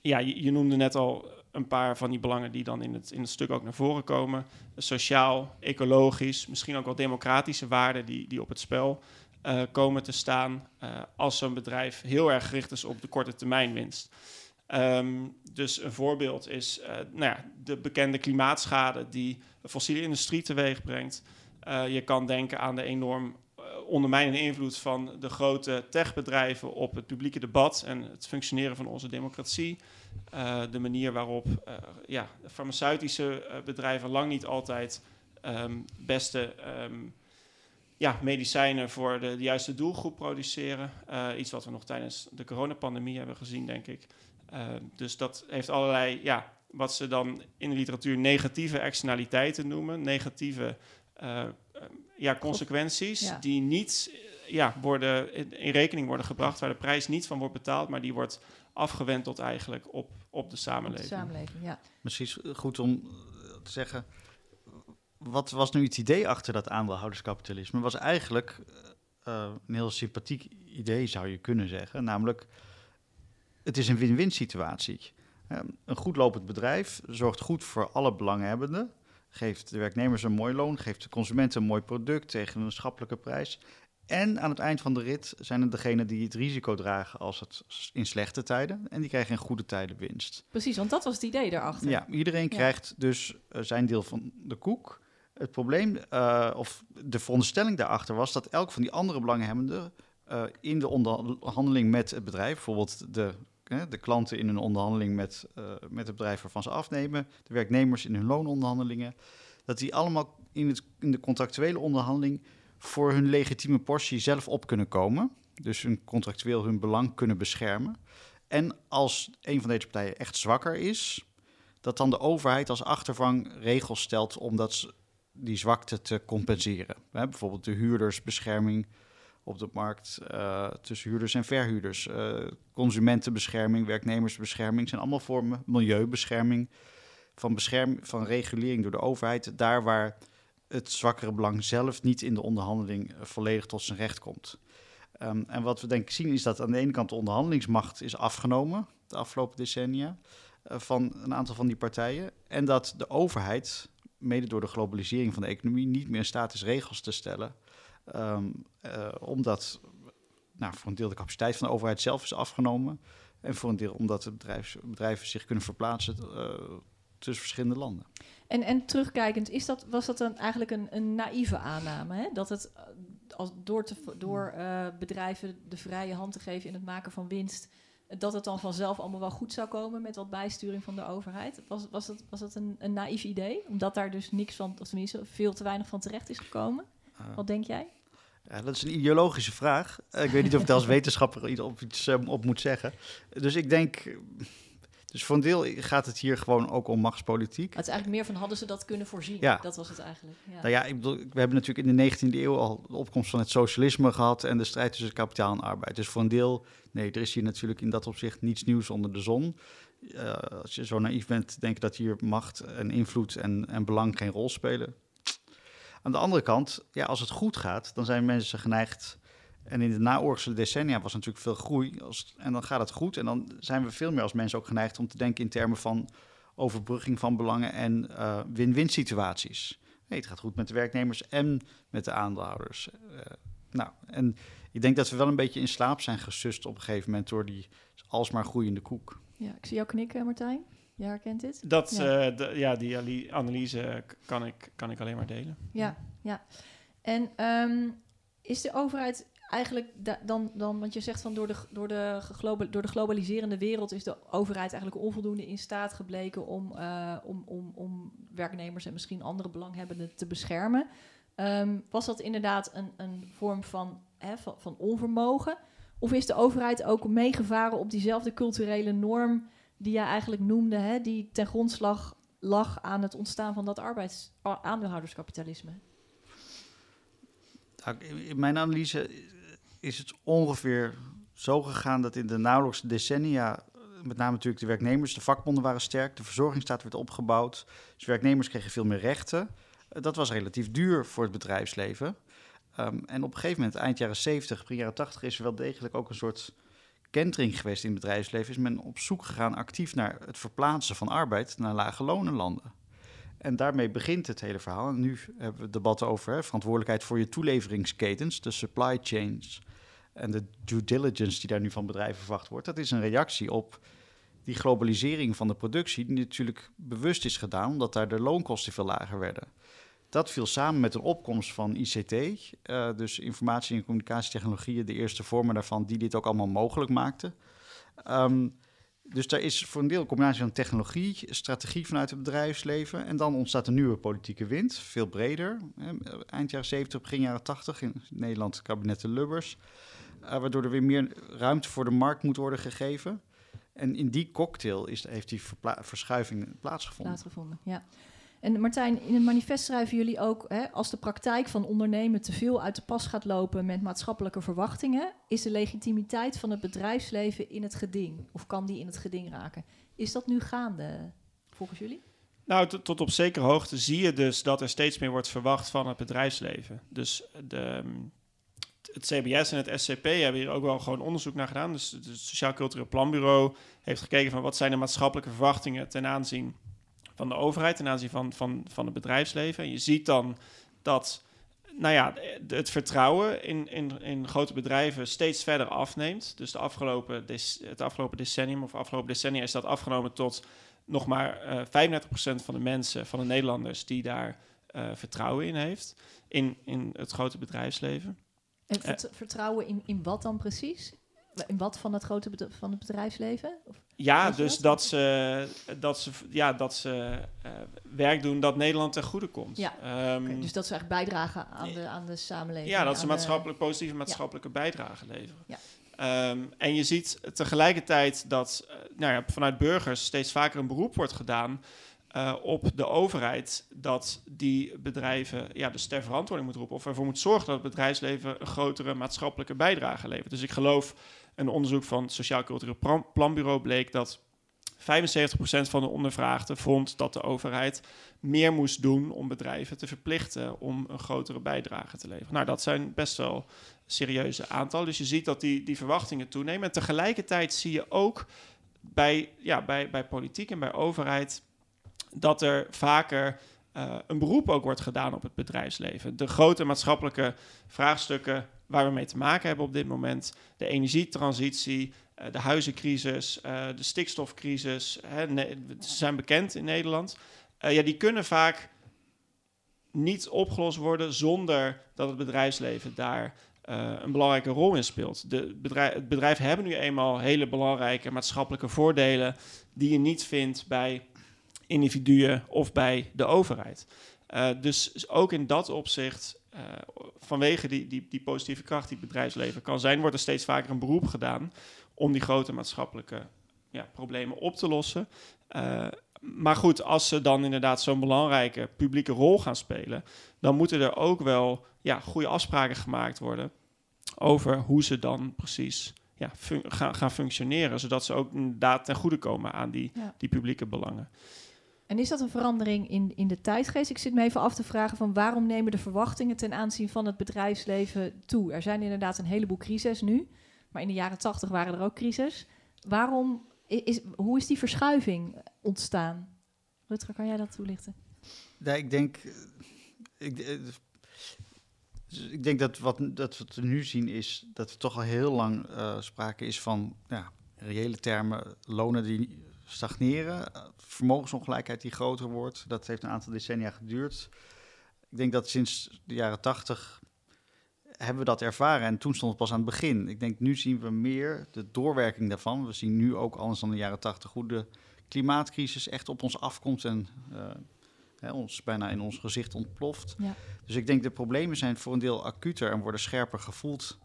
ja, je, noemde net al een paar van die belangen die dan in het, in het stuk ook naar voren komen. Sociaal, ecologisch, misschien ook wel democratische waarden die, die op het spel eh, komen te staan eh, als zo'n bedrijf heel erg gericht is op de korte termijn winst. Ehm, dus een voorbeeld is eh, nou ja, de bekende klimaatschade die de fossiele industrie teweeg brengt. Eh, je kan denken aan de enorm eh, ondermijnende invloed van de grote techbedrijven op het publieke debat en het functioneren van onze democratie. De manier waarop ja, farmaceutische bedrijven lang niet altijd ehm, beste ehm, ja, medicijnen voor de, juiste doelgroep produceren. Iets wat we nog tijdens de coronapandemie hebben gezien, denk ik. Eh, dus dat heeft allerlei, ja, wat ze dan in de literatuur negatieve externaliteiten noemen. Negatieve eh, eh, ja, consequenties Ja. die niet eh, ja, worden, in, in rekening worden gebracht, waar de prijs niet van wordt betaald, maar die wordt afgewenteld eigenlijk op, op de Op de samenleving. samenleving, ja. Misschien is het goed om te zeggen, wat was nu het idee achter dat aandeelhouderskapitalisme? Was eigenlijk eh, een heel sympathiek idee, zou je kunnen zeggen. Namelijk, het is een win-win situatie. Eh, een goed lopend bedrijf zorgt goed voor alle belanghebbenden. Geeft de werknemers een mooi loon, geeft de consumenten een mooi product tegen een schappelijke prijs. En aan het eind van de rit zijn het degenen die het risico dragen als het in slechte tijden. En die krijgen in goede tijden winst. Precies, want dat was het idee daarachter. Ja, iedereen Ja. krijgt dus eh, zijn deel van de koek. Het probleem, eh, of de veronderstelling daarachter was dat elk van die andere belanghebbenden eh, in de onderhandeling met het bedrijf, bijvoorbeeld de, de klanten in hun onderhandeling met, eh, met het bedrijf waarvan ze afnemen, de werknemers in hun loononderhandelingen, dat die allemaal in, het, in de contractuele onderhandeling voor hun legitieme portie zelf op kunnen komen. Dus hun contractueel hun belang kunnen beschermen. En als een van deze partijen echt zwakker is, dat dan de overheid als achtervang regels stelt om dat, die zwakte te compenseren. Hè, bijvoorbeeld de huurdersbescherming op de markt uh, tussen huurders en verhuurders. Uh, consumentenbescherming, werknemersbescherming zijn allemaal vormen. Milieubescherming, van, bescherm, van regulering door de overheid. Daar waar het zwakkere belang zelf niet in de onderhandeling volledig tot zijn recht komt. Um, en wat we denk ik zien is dat aan de ene kant de onderhandelingsmacht is afgenomen de afgelopen decennia van een aantal van die partijen. En dat de overheid, mede door de globalisering van de economie, niet meer in staat is regels te stellen. Um, uh, omdat nou, voor een deel de capaciteit van de overheid zelf is afgenomen. En voor een deel omdat de bedrijven zich kunnen verplaatsen uh, tussen verschillende landen. En, en terugkijkend, is dat, was dat dan eigenlijk een, een naïeve aanname? Hè? Dat het als door, te, door uh, bedrijven de vrije hand te geven in het maken van winst, dat het dan vanzelf allemaal wel goed zou komen met wat bijsturing van de overheid. Was, was dat, was dat een, een naïef idee? Omdat daar dus niks van, of tenminste veel te weinig van terecht is gekomen? Uh, wat denk jij? Ja, dat is een ideologische vraag. Uh, ik weet niet of ik daar als wetenschapper iets op, iets, op moet zeggen. Dus ik denk, dus voor een deel gaat het hier gewoon ook om machtspolitiek. Het is eigenlijk meer van hadden ze dat kunnen voorzien. Ja. Dat was het eigenlijk. Ja. Nou ja, ik bedoel, we hebben natuurlijk in de 19e eeuw al de opkomst van het socialisme gehad en de strijd tussen kapitaal en arbeid. Dus voor een deel, nee, er is hier natuurlijk in dat opzicht niets nieuws onder de zon. Uh, als je zo naïef bent, denk ik dat hier macht en invloed en, en belang geen rol spelen. Aan de andere kant, ja, als het goed gaat, dan zijn mensen geneigd en in de naoorlogse decennia was natuurlijk veel groei. Als, en dan gaat het goed. En dan zijn we veel meer als mensen ook geneigd om te denken in termen van overbrugging van belangen en uh, win-win situaties. Het gaat goed met de werknemers en met de aandeelhouders. Uh, nou, en ik denk dat we wel een beetje in slaap zijn gesust op een gegeven moment door die alsmaar groeiende koek. Ja, ik zie jou knikken, Martijn. Je herkent dit? Dat, ja, uh, de, ja die analyse kan ik, kan ik alleen maar delen. Ja, ja. En um, is de overheid eigenlijk dan, dan, want je zegt van door de, door, de door de globaliserende wereld is de overheid eigenlijk onvoldoende in staat gebleken om, uh, om, om, om werknemers en misschien andere belanghebbenden te beschermen. Um, was dat inderdaad een, een vorm van, hè, van, van, onvermogen? Of is de overheid ook meegevaren op diezelfde culturele norm die jij eigenlijk noemde, hè, die ten grondslag lag aan het ontstaan van dat arbeids aandeelhouderskapitalisme? Nou, in mijn analyse is het ongeveer zo gegaan dat in de nauwelijks decennia, met name natuurlijk de werknemers, de vakbonden waren sterk, de verzorgingsstaat werd opgebouwd, dus werknemers kregen veel meer rechten. Dat was relatief duur voor het bedrijfsleven. Um, en op een gegeven moment, eind jaren 70, begin jaren 80, is er wel degelijk ook een soort kentering geweest in het bedrijfsleven. Is men op zoek gegaan actief naar het verplaatsen van arbeid naar lage lonenlanden. En daarmee begint het hele verhaal. En nu hebben we het debat over verantwoordelijkheid voor je toeleveringsketens, de supply chains en de due diligence die daar nu van bedrijven verwacht wordt, dat is een reactie op die globalisering van de productie, die natuurlijk bewust is gedaan, omdat daar de loonkosten veel lager werden. Dat viel samen met een opkomst van ICT, eh, dus informatie- en communicatietechnologieën, de eerste vormen daarvan, die dit ook allemaal mogelijk maakten. Um, dus daar is voor een deel een combinatie van technologie, strategie vanuit het bedrijfsleven. En dan ontstaat een nieuwe politieke wind, veel breder. Eind jaren 70, begin jaren 80 in Nederland, kabinet de Lubbers. Uh, waardoor er weer meer ruimte voor de markt moet worden gegeven. En in die cocktail is, heeft die verschuiving plaatsgevonden. Plaatsgevonden, ja. En Martijn, in het manifest schrijven jullie ook, hè, als de praktijk van ondernemen te veel uit de pas gaat lopen met maatschappelijke verwachtingen, is de legitimiteit van het bedrijfsleven in het geding, of kan die in het geding raken? Is dat nu gaande, volgens jullie? Nou, tot op zekere hoogte zie je dus dat er steeds meer wordt verwacht van het bedrijfsleven. Dus de, het CBS en het SCP hebben hier ook wel gewoon onderzoek naar gedaan. Dus het Sociaal Cultureel Planbureau heeft gekeken van wat zijn de maatschappelijke verwachtingen ten aanzien van de overheid, ten aanzien van, van, van het bedrijfsleven. En je ziet dan dat nou ja, het vertrouwen in, in, in grote bedrijven steeds verder afneemt. Dus de afgelopen het afgelopen decennium of afgelopen decennia is dat afgenomen tot nog maar uh, eh, 35% van de mensen, van de Nederlanders, die daar uh, vertrouwen in heeft. In, in het grote bedrijfsleven. En vert vertrouwen in, in wat dan precies? In wat van het grote van het bedrijfsleven? Of ja, dus dat? ze, dat ze, ja, dat ze uh, werk doen dat Nederland ten goede komt. Ja. Um, dus dat ze echt bijdragen aan de, aan de samenleving. Ja, dat ze maatschappelijk, de, positieve maatschappelijke ja. bijdrage leveren. Ja. Um, en je ziet tegelijkertijd dat uh, nou ja, vanuit burgers steeds vaker een beroep wordt gedaan eh, op de overheid dat die bedrijven ja, dus ter verantwoording moet roepen of ervoor moet zorgen dat het bedrijfsleven een grotere maatschappelijke bijdrage levert. Dus ik geloof, een onderzoek van het Sociaal Cultureel Planbureau bleek dat 75% van de ondervraagden vond dat de overheid meer moest doen om bedrijven te verplichten om een grotere bijdrage te leveren. Nou, dat zijn best wel serieuze aantallen. Dus je ziet dat die, die verwachtingen toenemen. En tegelijkertijd zie je ook bij, ja, bij, bij politiek en bij overheid dat er vaker uh, een beroep ook wordt gedaan op het bedrijfsleven. De grote maatschappelijke vraagstukken waar we mee te maken hebben op dit moment, de energietransitie, uh, de huizencrisis, uh, de stikstofcrisis, hè, ze zijn bekend in Nederland. ja, die kunnen vaak niet opgelost worden zonder dat het bedrijfsleven daar een belangrijke rol in speelt. De bedrijf, het bedrijf hebben nu eenmaal hele belangrijke maatschappelijke voordelen die je niet vindt bij individuen of bij de overheid. Dus ook in dat opzicht, uh, vanwege die, die, die positieve kracht die het bedrijfsleven kan zijn, wordt er steeds vaker een beroep gedaan om die grote maatschappelijke ja, problemen op te lossen. Uh, maar goed, als ze dan inderdaad zo'n belangrijke publieke rol gaan spelen, dan moeten er ook wel ja, goede afspraken gemaakt worden over hoe ze dan precies ja, gaan, gaan functioneren, zodat ze ook inderdaad ten goede komen aan die, ja. die publieke belangen. En is dat een verandering in, in de tijdgeest? Ik zit me even af te vragen van waarom nemen de verwachtingen ten aanzien van het bedrijfsleven toe? Er zijn inderdaad een heleboel crises nu, maar in de jaren tachtig waren er ook crises. Waarom is, hoe is die verschuiving ontstaan? Rutger, kan jij dat toelichten? Ja, ik denk, ik, eh, ik denk dat wat, dat we nu zien is dat er toch al heel lang uh, sprake is van ja, reële termen, lonen die stagneren. Vermogensongelijkheid die groter wordt. Dat heeft een aantal decennia geduurd. Ik denk dat sinds de jaren tachtig hebben we dat ervaren. En toen stond het pas aan het begin. Ik denk nu zien we meer de doorwerking daarvan. We zien nu ook, anders dan de jaren tachtig, hoe de klimaatcrisis echt op ons afkomt en uh, hè, ons bijna in ons gezicht ontploft. Ja. Dus ik denk de problemen zijn voor een deel acuter en worden scherper gevoeld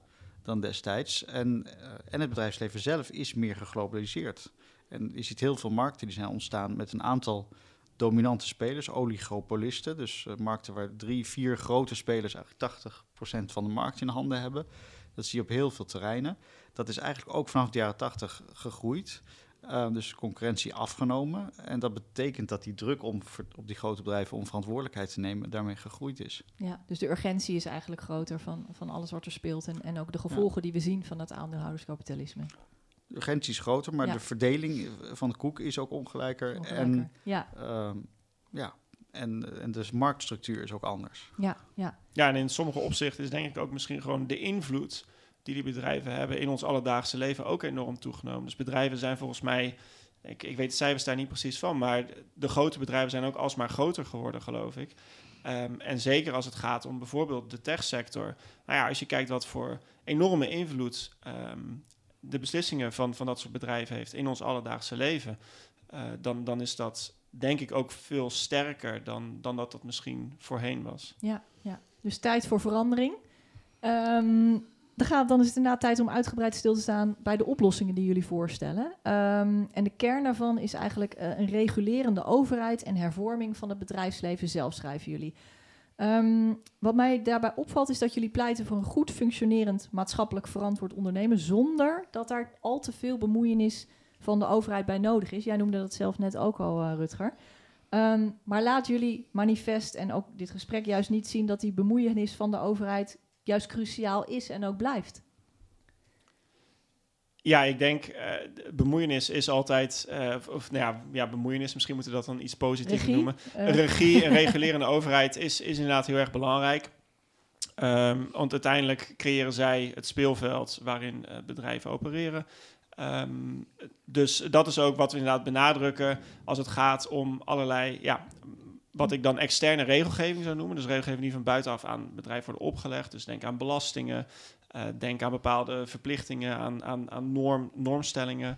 dan destijds. En, uh, en het bedrijfsleven zelf is meer geglobaliseerd. En je ziet heel veel markten die zijn ontstaan met een aantal dominante spelers, oligopolisten. Dus uh, markten waar drie, vier grote spelers eigenlijk 80% van de markt in handen hebben. Dat zie je op heel veel terreinen. Dat is eigenlijk ook vanaf de jaren 80 gegroeid. Uh, dus concurrentie afgenomen. En dat betekent dat die druk om op die grote bedrijven om verantwoordelijkheid te nemen daarmee gegroeid is. Ja, dus de urgentie is eigenlijk groter van, van alles wat er speelt en, en ook de gevolgen die we zien van het aandeelhouderskapitalisme de urgentie is groter, maar de verdeling van de koek is ook ongelijker. En, ja. Uh, ja, en, en dus marktstructuur is ook anders. Ja, ja. ja, en in sommige opzichten is denk ik ook misschien gewoon de invloed die die bedrijven hebben in ons alledaagse leven ook enorm toegenomen. Dus bedrijven zijn volgens mij, ik, ik weet de cijfers daar niet precies van, maar de grote bedrijven zijn ook alsmaar groter geworden, geloof ik. Um, en zeker als het gaat om bijvoorbeeld de techsector. Nou ja, als je kijkt wat voor enorme invloed um, de beslissingen van, van dat soort bedrijven heeft in ons alledaagse leven, uh, dan, dan is dat denk ik ook veel sterker dan, dan dat dat misschien voorheen was. Ja, ja. dus tijd voor verandering. Um, dan, gaat, dan is het inderdaad tijd om uitgebreid stil te staan bij de oplossingen die jullie voorstellen. Um, en de kern daarvan is eigenlijk uh, een regulerende overheid en hervorming van het bedrijfsleven zelf, schrijven jullie. Um, wat mij daarbij opvalt is dat jullie pleiten voor een goed functionerend maatschappelijk verantwoord ondernemen zonder dat daar al te veel bemoeienis van de overheid bij nodig is. Jij noemde dat zelf net ook al, uh, Rutger. Um, maar laat jullie manifest en ook dit gesprek juist niet zien dat die bemoeienis van de overheid juist cruciaal is en ook blijft. Ja, ik denk uh, bemoeienis is altijd, uh, of nou ja, ja, bemoeienis, misschien moeten we dat dan iets positiever noemen. Uh. Regie en regulerende overheid is, is inderdaad heel erg belangrijk. Um, want uiteindelijk creëren zij het speelveld waarin bedrijven opereren. Um, dus dat is ook wat we inderdaad benadrukken als het gaat om allerlei, ja, wat ik dan externe regelgeving zou noemen. Dus regelgeving die van buitenaf aan bedrijven worden opgelegd. Dus denk aan belastingen, denk aan bepaalde verplichtingen, aan, aan, aan norm, normstellingen.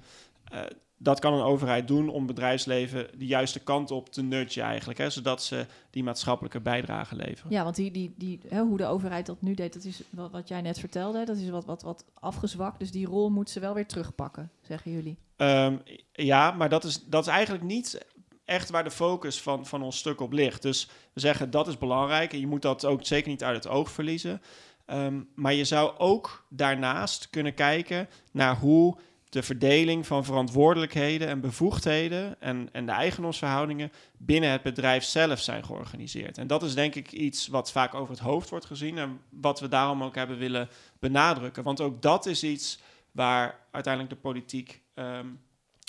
Uh, dat kan een overheid doen om bedrijfsleven de juiste kant op te nudgen eigenlijk, hè, zodat ze die maatschappelijke bijdrage leveren. Ja, want die, die, die, hè, hoe de overheid dat nu deed, dat is wat, wat jij net vertelde, dat is wat, wat, wat afgezwakt. Dus die rol moet ze wel weer terugpakken, zeggen jullie. Um, ja, maar dat is, dat is eigenlijk niet echt waar de focus van, van ons stuk op ligt. Dus we zeggen dat is belangrijk en je moet dat ook zeker niet uit het oog verliezen. Ehm, maar je zou ook daarnaast kunnen kijken naar hoe de verdeling van verantwoordelijkheden en bevoegdheden en, en de eigenaarsverhoudingen binnen het bedrijf zelf zijn georganiseerd. En dat is denk ik iets wat vaak over het hoofd wordt gezien en wat we daarom ook hebben willen benadrukken. Want ook dat is iets waar uiteindelijk de politiek ehm,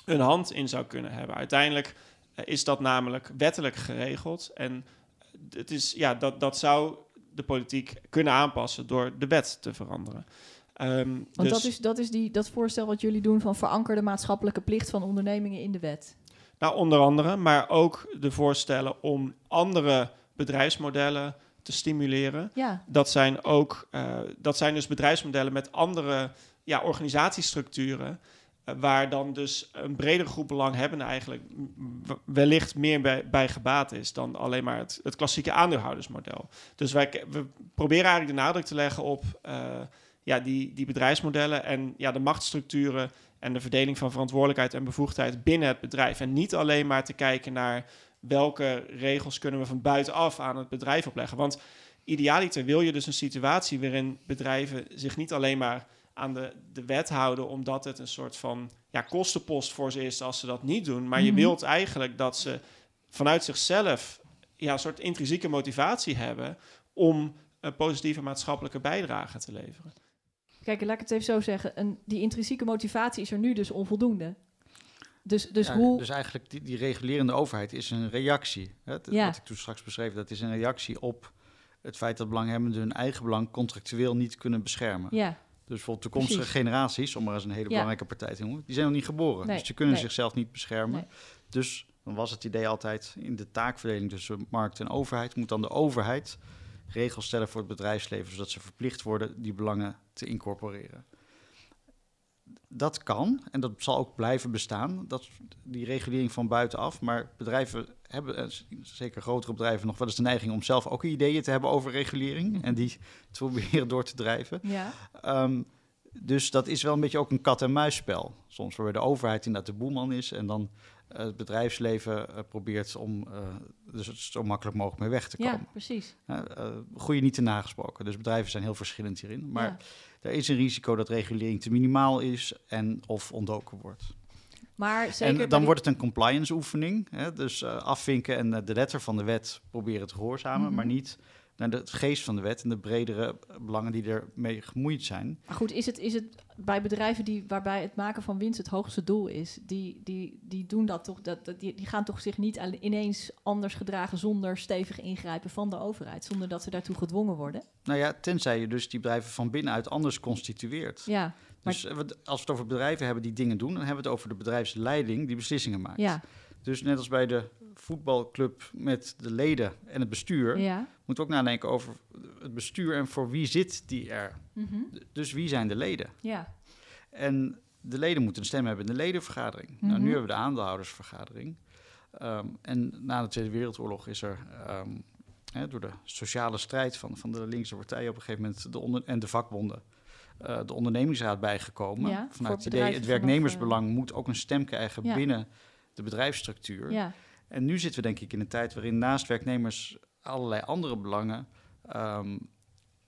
een hand in zou kunnen hebben. Uiteindelijk eh, is dat namelijk wettelijk geregeld en het is, ja, dat, dat zou de politiek kunnen aanpassen door de wet te veranderen. Um, Want dus dat is, dat is die, dat voorstel wat jullie doen van verankerde maatschappelijke plicht van ondernemingen in de wet. Nou, onder andere, maar ook de voorstellen om andere bedrijfsmodellen te stimuleren. Ja. Dat zijn ook, uh, dat zijn dus bedrijfsmodellen met andere ja, organisatiestructuren. Uh, waar dan dus een bredere groep belanghebbenden eigenlijk wellicht meer bij, bij gebaat is dan alleen maar het, klassieke aandeelhoudersmodel. Dus wij we proberen eigenlijk de nadruk te leggen op. Uh, ja, die, die bedrijfsmodellen en ja, de machtsstructuren en de verdeling van verantwoordelijkheid en bevoegdheid binnen het bedrijf. En niet alleen maar te kijken naar welke regels kunnen we van buitenaf aan het bedrijf opleggen. Want idealiter wil je dus een situatie waarin bedrijven zich niet alleen maar aan de, de wet houden, omdat het een soort van ja, kostenpost voor ze is als ze dat niet doen. Maar je mhm. wilt eigenlijk dat ze vanuit zichzelf ja, een soort intrinsieke motivatie hebben om een positieve maatschappelijke bijdrage te leveren. Kijk, laat ik het even zo zeggen. Een, die intrinsieke motivatie is er nu dus onvoldoende. Dus, dus, hoe... dus eigenlijk die, die regulerende overheid is een reactie. Hè? Ja. Wat ik toen straks beschreef, dat is een reactie op het feit dat belanghebbenden hun eigen belang contractueel niet kunnen beschermen. Ja. Dus bijvoorbeeld toekomstige generaties, om maar eens een hele belangrijke partij te noemen, die zijn nog niet geboren. dus ze kunnen zichzelf niet beschermen. Dus dan was het idee altijd in de taakverdeling tussen markt en overheid, moet dan de overheid regels stellen voor het bedrijfsleven, zodat ze verplicht worden die belangen te incorporeren. Dat kan en dat zal ook blijven bestaan, dat, die regulering van buitenaf. Maar bedrijven hebben, eh, zeker grotere bedrijven, nog wel eens de neiging om zelf ook ideeën te hebben over regulering en die te proberen door te drijven. Ja. Ehm, dus dat is wel een beetje ook een kat-en-muisspel. Soms waarbij de overheid inderdaad de boeman is en dan het bedrijfsleven uh, probeert om uh, dus zo makkelijk mogelijk mee weg te komen. Ja, precies. Uh, goede niet te nagesproken. Dus bedrijven zijn heel verschillend hierin. Maar er is een risico dat regulering te minimaal is en of ontdoken wordt. Maar zeker en dan wordt het een compliance oefening. Hè? Dus afvinken en de letter van de wet proberen te gehoorzamen, mhm. maar niet naar de geest van de wet en de bredere belangen die ermee gemoeid zijn. Maar goed, is het, is het bij bedrijven die, waarbij het maken van winst het hoogste doel is, die, die, die doen dat toch, dat, die, die gaan toch zich niet ineens anders gedragen zonder stevig ingrijpen van de overheid, zonder dat ze daartoe gedwongen worden? Nou ja, tenzij je dus die bedrijven van binnenuit anders constitueert. Ja. Dus als we het over bedrijven hebben die dingen doen, dan hebben we het over de bedrijfsleiding die beslissingen maakt. Ja. Dus net als bij de voetbalclub met de leden en het bestuur, ja. moeten we ook nadenken over het bestuur en voor wie zit die er. Mhm. Dus wie zijn de leden? Ja. En de leden moeten een stem hebben in de ledenvergadering. Nou, nu mhm. hebben we de aandeelhoudersvergadering. Ehm, en na de Tweede Wereldoorlog is er ehm, hè, door de sociale strijd van, van de linkse partijen op een gegeven moment de onder en de vakbonden. Uh, de ondernemingsraad bijgekomen. Ja, Vanuit het idee, het werknemersbelang moet ook een stem krijgen binnen de bedrijfsstructuur. Ja. En nu zitten we denk ik in een tijd waarin naast werknemers allerlei andere belangen um,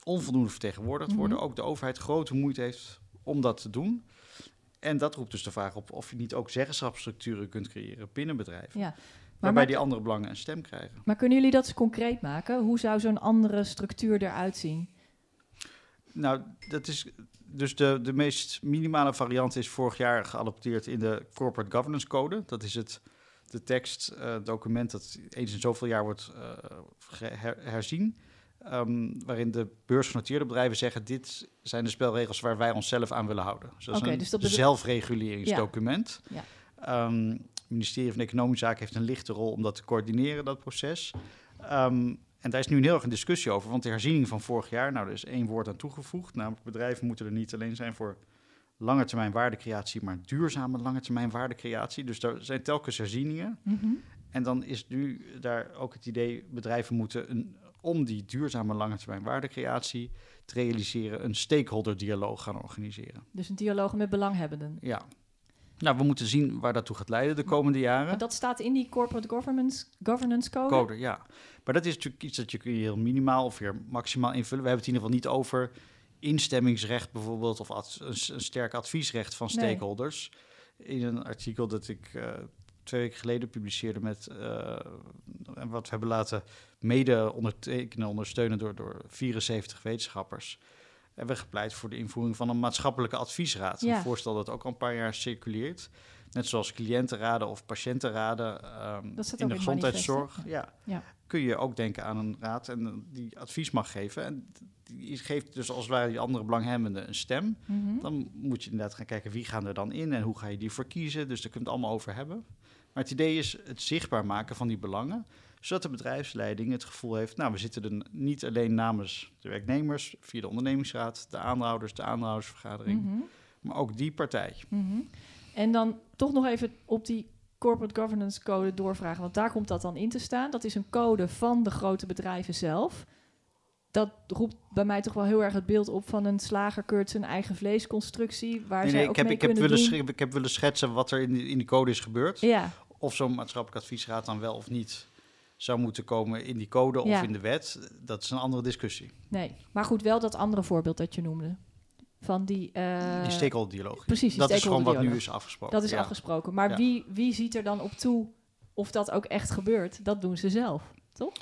onvoldoende vertegenwoordigd worden. Mhm. Ook de overheid grote moeite heeft om dat te doen. En dat roept dus de vraag op of je niet ook zeggenschapsstructuren kunt creëren binnen bedrijven. Ja. waarbij die andere belangen een stem krijgen. Maar kunnen jullie dat eens concreet maken? Hoe zou zo'n andere structuur eruit zien? Nou, dat is dus de, de meest minimale variant is vorig jaar geadopteerd in de Corporate Governance Code. Dat is het de tekst, uh, document dat eens in zoveel jaar wordt uh, herzien. Um, waarin de beursgenoteerde bedrijven zeggen: dit zijn de spelregels waar wij onszelf aan willen houden. Dus dat is een dus dat zelfreguleringsdocument. Ja. Ja. Um, het ministerie van Economische Zaken heeft een lichte rol om dat te coördineren, dat proces. Um, en daar is nu een heel erg een discussie over, want de herziening van vorig jaar, nou, er is één woord aan toegevoegd, namelijk bedrijven moeten er niet alleen zijn voor lange termijn waardecreatie, maar duurzame lange termijn waardecreatie. Dus er zijn telkens herzieningen. Mhm. En dan is nu daar ook het idee, bedrijven moeten een, om die duurzame lange termijn waardecreatie te realiseren, een stakeholder dialoog gaan organiseren. Dus een dialoog met belanghebbenden. Ja. Nou, we moeten zien waar dat toe gaat leiden de komende jaren. Maar dat staat in die Corporate Governance, governance Code. Code, ja. Maar dat is natuurlijk iets dat je kun je heel minimaal of weer maximaal invullen. We hebben het in ieder geval niet over instemmingsrecht bijvoorbeeld... of ad- een, sterk adviesrecht van Nee. stakeholders. In een artikel dat ik eh, twee weken geleden publiceerde met... eh, wat we hebben laten mede ondertekenen, ondersteunen door, door 74 wetenschappers... hebben we gepleit voor de invoering van een maatschappelijke adviesraad. Ja. Een voorstel dat ook al een paar jaar circuleert. Net zoals cliëntenraden of patiëntenraden ehm, Dat in de in gezondheidszorg. Ja. Ja. Kun je ook denken aan een raad en die advies mag geven. En die geeft dus als het ware die andere belanghebbenden een stem. Mhm. Dan moet je inderdaad gaan kijken wie gaan er dan in en hoe ga je die verkiezen. Dus daar kun je het allemaal over hebben. Maar het idee is het zichtbaar maken van die belangen. Zodat de bedrijfsleiding het gevoel heeft, nou we zitten er niet alleen namens de werknemers, via de ondernemingsraad, de aandeelhouders, de aandeelhoudersvergadering, Mhm. maar ook die partij. Mhm. En dan toch nog even op die Corporate Governance Code doorvragen, want daar komt dat dan in te staan. Dat is een code van de grote bedrijven zelf. Dat roept bij mij toch wel heel erg het beeld op van een slager keurt zijn eigen vleesconstructie, waar Nee, zij nee, ook ik, heb, mee ik, heb willen ik heb willen schetsen wat er in die, in die code is gebeurd. Ja, Of zo'n maatschappelijk adviesraad dan wel of niet zou moeten komen in die code Ja. of in de wet, dat is een andere discussie. nee. Maar goed, wel dat andere voorbeeld dat je noemde. Van die... eh, die stakeholder-dialoog. Precies, die Dat is gewoon wat nu is afgesproken. Dat is ja. afgesproken. Maar Ja. wie, wie ziet er dan op toe of dat ook echt gebeurt? Dat doen ze zelf, toch?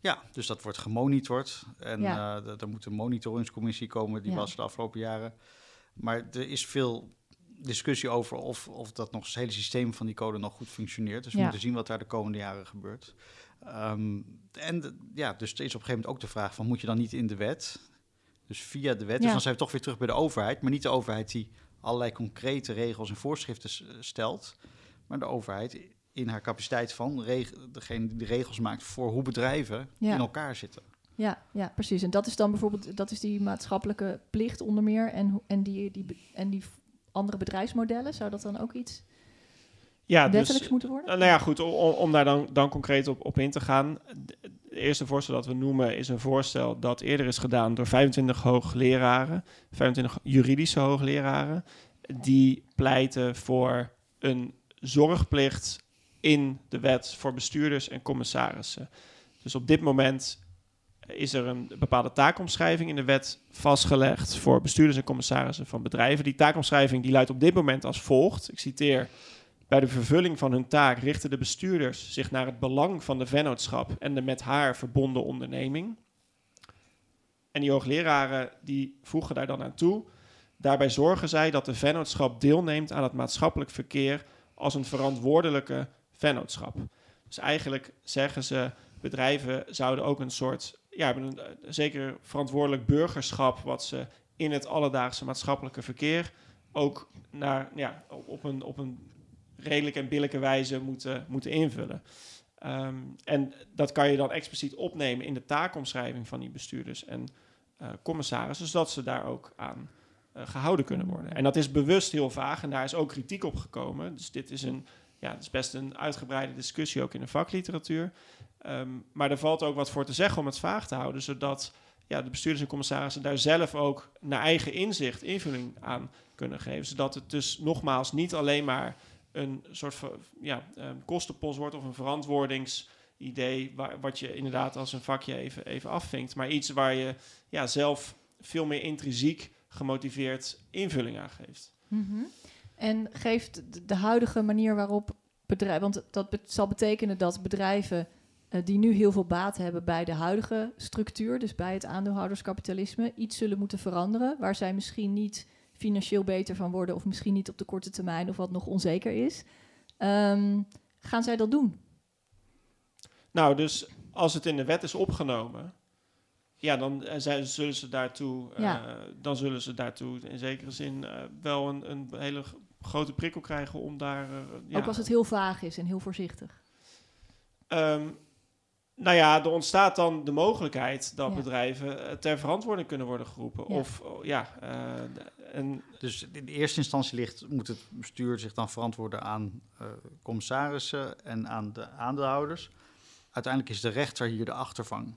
Ja, dus dat wordt gemonitord. En Ja. eh, er moet een monitoringscommissie komen, die was de afgelopen jaren. Maar er is veel discussie over of, of dat nog het hele systeem van die code nog goed functioneert. Dus we moeten zien wat daar de komende jaren gebeurt. Ehm, en ja, dus er is op een gegeven moment ook de vraag van, moet je dan niet in de wet? Dus via de wet. Ja. Dus dan zijn we toch weer terug bij de overheid. Maar niet de overheid die allerlei concrete regels en voorschriften s- stelt. Maar de overheid in haar capaciteit van degene die de regels maakt voor hoe bedrijven Ja. in elkaar zitten. Ja, ja, precies. En dat is dan bijvoorbeeld dat is die maatschappelijke plicht onder meer. En, en, die, die, en die andere bedrijfsmodellen, zou dat dan ook iets Ja, dus, wettelijks moeten worden? nou ja, goed, om, om daar dan, dan concreet op, op in te gaan. Het eerste voorstel dat we noemen is een voorstel dat eerder is gedaan door 25 hoogleraren, 25 juridische hoogleraren, die pleiten voor een zorgplicht in de wet voor bestuurders en commissarissen. Dus op dit moment is er een bepaalde taakomschrijving in de wet vastgelegd voor bestuurders en commissarissen van bedrijven. Die taakomschrijving die luidt op dit moment als volgt. Ik citeer. Bij de vervulling van hun taak richten de bestuurders zich naar het belang van de vennootschap en de met haar verbonden onderneming. En die hoogleraren die voegen daar dan aan toe. Daarbij zorgen zij dat de vennootschap deelneemt aan het maatschappelijk verkeer als een verantwoordelijke vennootschap. Dus eigenlijk zeggen ze, bedrijven zouden ook een soort, ja, een, eh, zeker verantwoordelijk burgerschap, wat ze in het alledaagse maatschappelijke verkeer ook naar, ja, op, een, op een redelijke en billijke wijze moeten, moeten invullen. Ehm, en dat kan je dan expliciet opnemen in de taakomschrijving van die bestuurders en eh, commissarissen, zodat ze daar ook aan eh, gehouden kunnen worden. En dat is bewust heel vaag en daar is ook kritiek op gekomen. Dus dit is, een, ja, het is best een uitgebreide discussie ook in de vakliteratuur. Ehm, maar er valt ook wat voor te zeggen om het vaag te houden, zodat ja, de bestuurders en commissarissen daar zelf ook naar eigen inzicht invulling aan kunnen geven. Zodat het dus nogmaals niet alleen maar een soort van ja, kostenpost wordt of een verantwoordingsidee, waar, wat je inderdaad als een vakje even, even afvinkt, maar iets waar je ja, zelf veel meer intrinsiek gemotiveerd invulling aan geeft. Mhm. En geeft de- huidige manier waarop bedrijven, want dat zal betekenen dat bedrijven eh, die nu heel veel baat hebben bij de huidige structuur, dus bij het aandeelhouderskapitalisme, iets zullen moeten veranderen, waar zij misschien niet financieel beter van worden of misschien niet op de korte termijn of wat nog onzeker is. Ehm, gaan zij dat doen? Nou, dus als het in de wet is opgenomen, ja, dan eh, zullen ze daartoe, eh, dan zullen ze daartoe in zekere zin eh, wel een, een hele grote prikkel krijgen om daar. ja, Ook als het heel vaag is en heel voorzichtig. Ehm, nou ja, er ontstaat dan de mogelijkheid dat Ja. bedrijven eh, ter verantwoording kunnen worden geroepen. Ja. Of oh, ja, eh, en Dus in de eerste instantie ligt, moet het bestuur zich dan verantwoorden aan eh, commissarissen en aan de aandeelhouders. Uiteindelijk is de rechter hier de achtervang.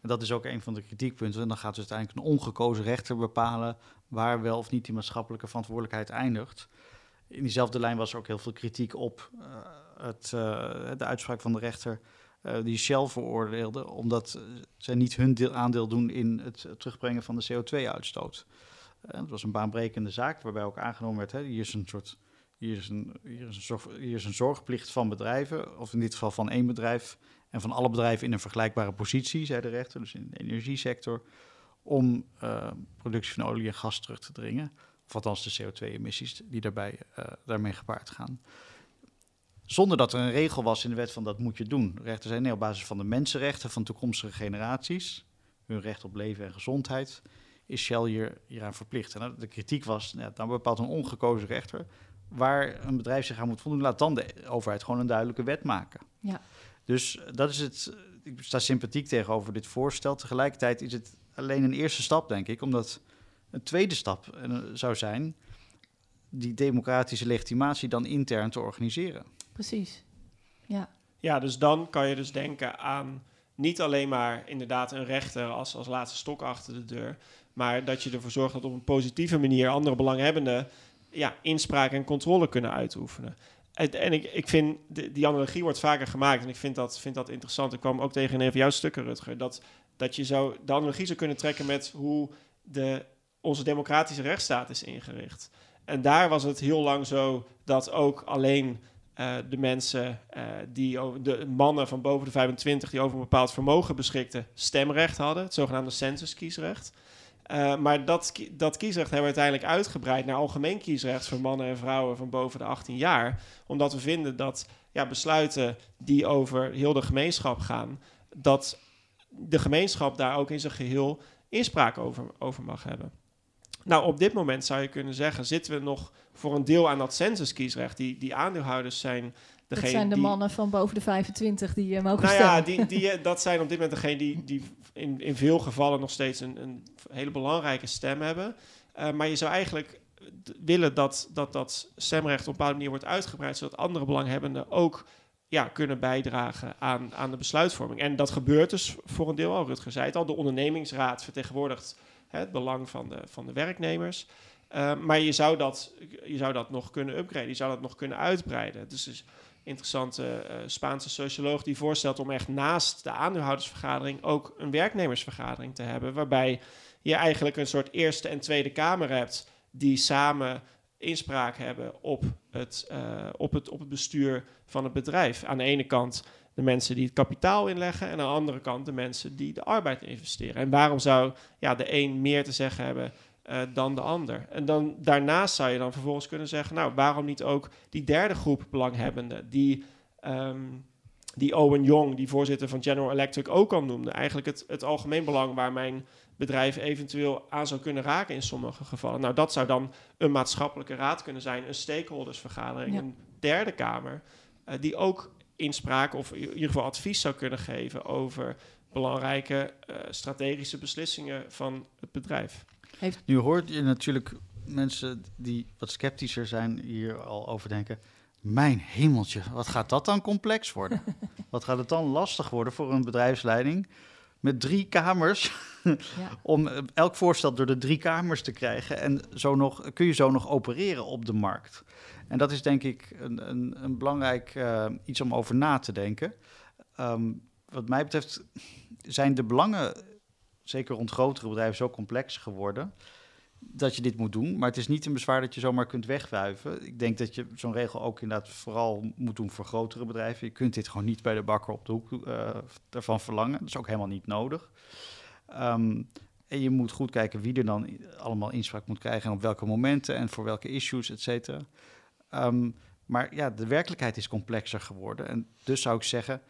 En dat is ook een van de kritiekpunten. En dan gaat dus uiteindelijk een ongekozen rechter bepalen waar wel of niet die maatschappelijke verantwoordelijkheid eindigt. in diezelfde lijn was er ook heel veel kritiek op uh, het, uh, de uitspraak van de rechter uh, die Shell veroordeelde, omdat zij niet hun deel, aandeel doen in het terugbrengen van de CO2-uitstoot. het was een baanbrekende zaak, waarbij ook aangenomen werd, hè, hier is een soort hier is een, hier, is een zorg, hier is een zorgplicht van bedrijven, of in dit geval van één bedrijf en van alle bedrijven in een vergelijkbare positie, zei de rechter, dus in de energiesector, om uh, productie van olie en gas terug te dringen. Of althans de CO2-emissies die daarbij, daarmee gepaard gaan. Zonder dat er een regel was in de wet van dat moet je doen. De rechter zei nee, op basis van de mensenrechten van toekomstige generaties, hun recht op leven en gezondheid, is Shell hier, hieraan verplicht. En de kritiek was, ja, dan bepaalt een ongekozen rechter waar een bedrijf zich aan moet voldoen, laat dan de overheid gewoon een duidelijke wet maken. Ja. Dus dat is het. Ik sta sympathiek tegenover dit voorstel. Tegelijkertijd is het alleen een eerste stap, denk ik, omdat een tweede stap eh, zou zijn die democratische legitimatie dan intern te organiseren. Precies. Ja. Ja, dus dan kan je dus denken aan niet alleen maar inderdaad een rechter als, als laatste stok achter de deur, maar dat je ervoor zorgt dat op een positieve manier andere belanghebbenden ja, inspraak en controle kunnen uitoefenen. En, ik, ik vind, die analogie wordt vaker gemaakt en ik vind dat, vind dat interessant. Ik kwam ook tegen in een van jouw stukken, Rutger, dat, dat je zo de analogie zou kunnen trekken met hoe de, onze democratische rechtsstaat is ingericht. En daar was het heel lang zo dat ook alleen uh, de mensen, uh, die de mannen van boven de 25 die over een bepaald vermogen beschikten, stemrecht hadden, het zogenaamde census-kiesrecht. Uh, maar dat, dat kiesrecht hebben we uiteindelijk uitgebreid naar algemeen kiesrecht voor mannen en vrouwen van boven de 18 jaar. Omdat we vinden dat ja, besluiten die over heel de gemeenschap gaan, dat de gemeenschap daar ook in zijn geheel inspraak over, over mag hebben. Nou, op dit moment zou je kunnen zeggen, zitten we nog voor een deel aan dat censuskiesrecht. Die, die aandeelhouders zijn dat zijn de mannen van boven de 25 die uh, mogen nou stemmen. Ja, die, die, eh, dat zijn op dit moment degenen die, die in, in veel gevallen nog steeds een, een hele belangrijke stem hebben. Uh, maar je zou eigenlijk willen dat, dat dat stemrecht op een bepaalde manier wordt uitgebreid, zodat andere belanghebbenden ook ja, kunnen bijdragen aan, aan de besluitvorming. En dat gebeurt dus voor een deel al. Rutger zei het al, de ondernemingsraad vertegenwoordigt het belang van de, van de werknemers. Uh, maar je zou, dat, je zou dat nog kunnen upgraden, je zou dat nog kunnen uitbreiden. Dus, dus interessante uh, Spaanse socioloog die voorstelt om echt naast de aandeelhoudersvergadering ook een werknemersvergadering te hebben, waarbij je eigenlijk een soort Eerste en Tweede Kamer hebt die samen inspraak hebben op het, uh, op het, op het bestuur van het bedrijf. Aan de ene kant de mensen die het kapitaal inleggen en aan de andere kant de mensen die de arbeid investeren. En waarom zou ja, de een meer te zeggen hebben uh, dan de ander. En dan daarnaast zou je dan vervolgens kunnen zeggen, nou, waarom niet ook die derde groep belanghebbenden, die, um, die Owen Young, die voorzitter van General Electric, ook al noemde. Eigenlijk het, het algemeen belang waar mijn bedrijf eventueel aan zou kunnen raken in sommige gevallen. Nou, dat zou dan een maatschappelijke raad kunnen zijn, een stakeholdersvergadering, ja. een derde kamer, uh, die ook inspraak of in ieder geval advies zou kunnen geven over belangrijke uh, strategische beslissingen van het bedrijf. Heeft... Nu hoort je natuurlijk mensen die wat sceptischer zijn hier al over denken. Mijn hemeltje, wat gaat dat dan complex worden? wat gaat het dan lastig worden voor een bedrijfsleiding met drie kamers ja. om elk voorstel door de drie kamers te krijgen en zo nog kun je zo nog opereren op de markt. En dat is denk ik een, een, een belangrijk uh, iets om over na te denken. Um, wat mij betreft zijn de belangen zeker rond grotere bedrijven, zo complex geworden dat je dit moet doen. Maar het is niet een bezwaar dat je zomaar kunt wegwuiven. Ik denk dat je zo'n regel ook inderdaad vooral moet doen voor grotere bedrijven. Je kunt dit gewoon niet bij de bakker op de hoek ervan verlangen. Dat is ook helemaal niet nodig. Um, en je moet goed kijken wie er dan allemaal inspraak moet krijgen en op welke momenten en voor welke issues, et cetera. Um, maar ja, de werkelijkheid is complexer geworden. En dus zou ik zeggen,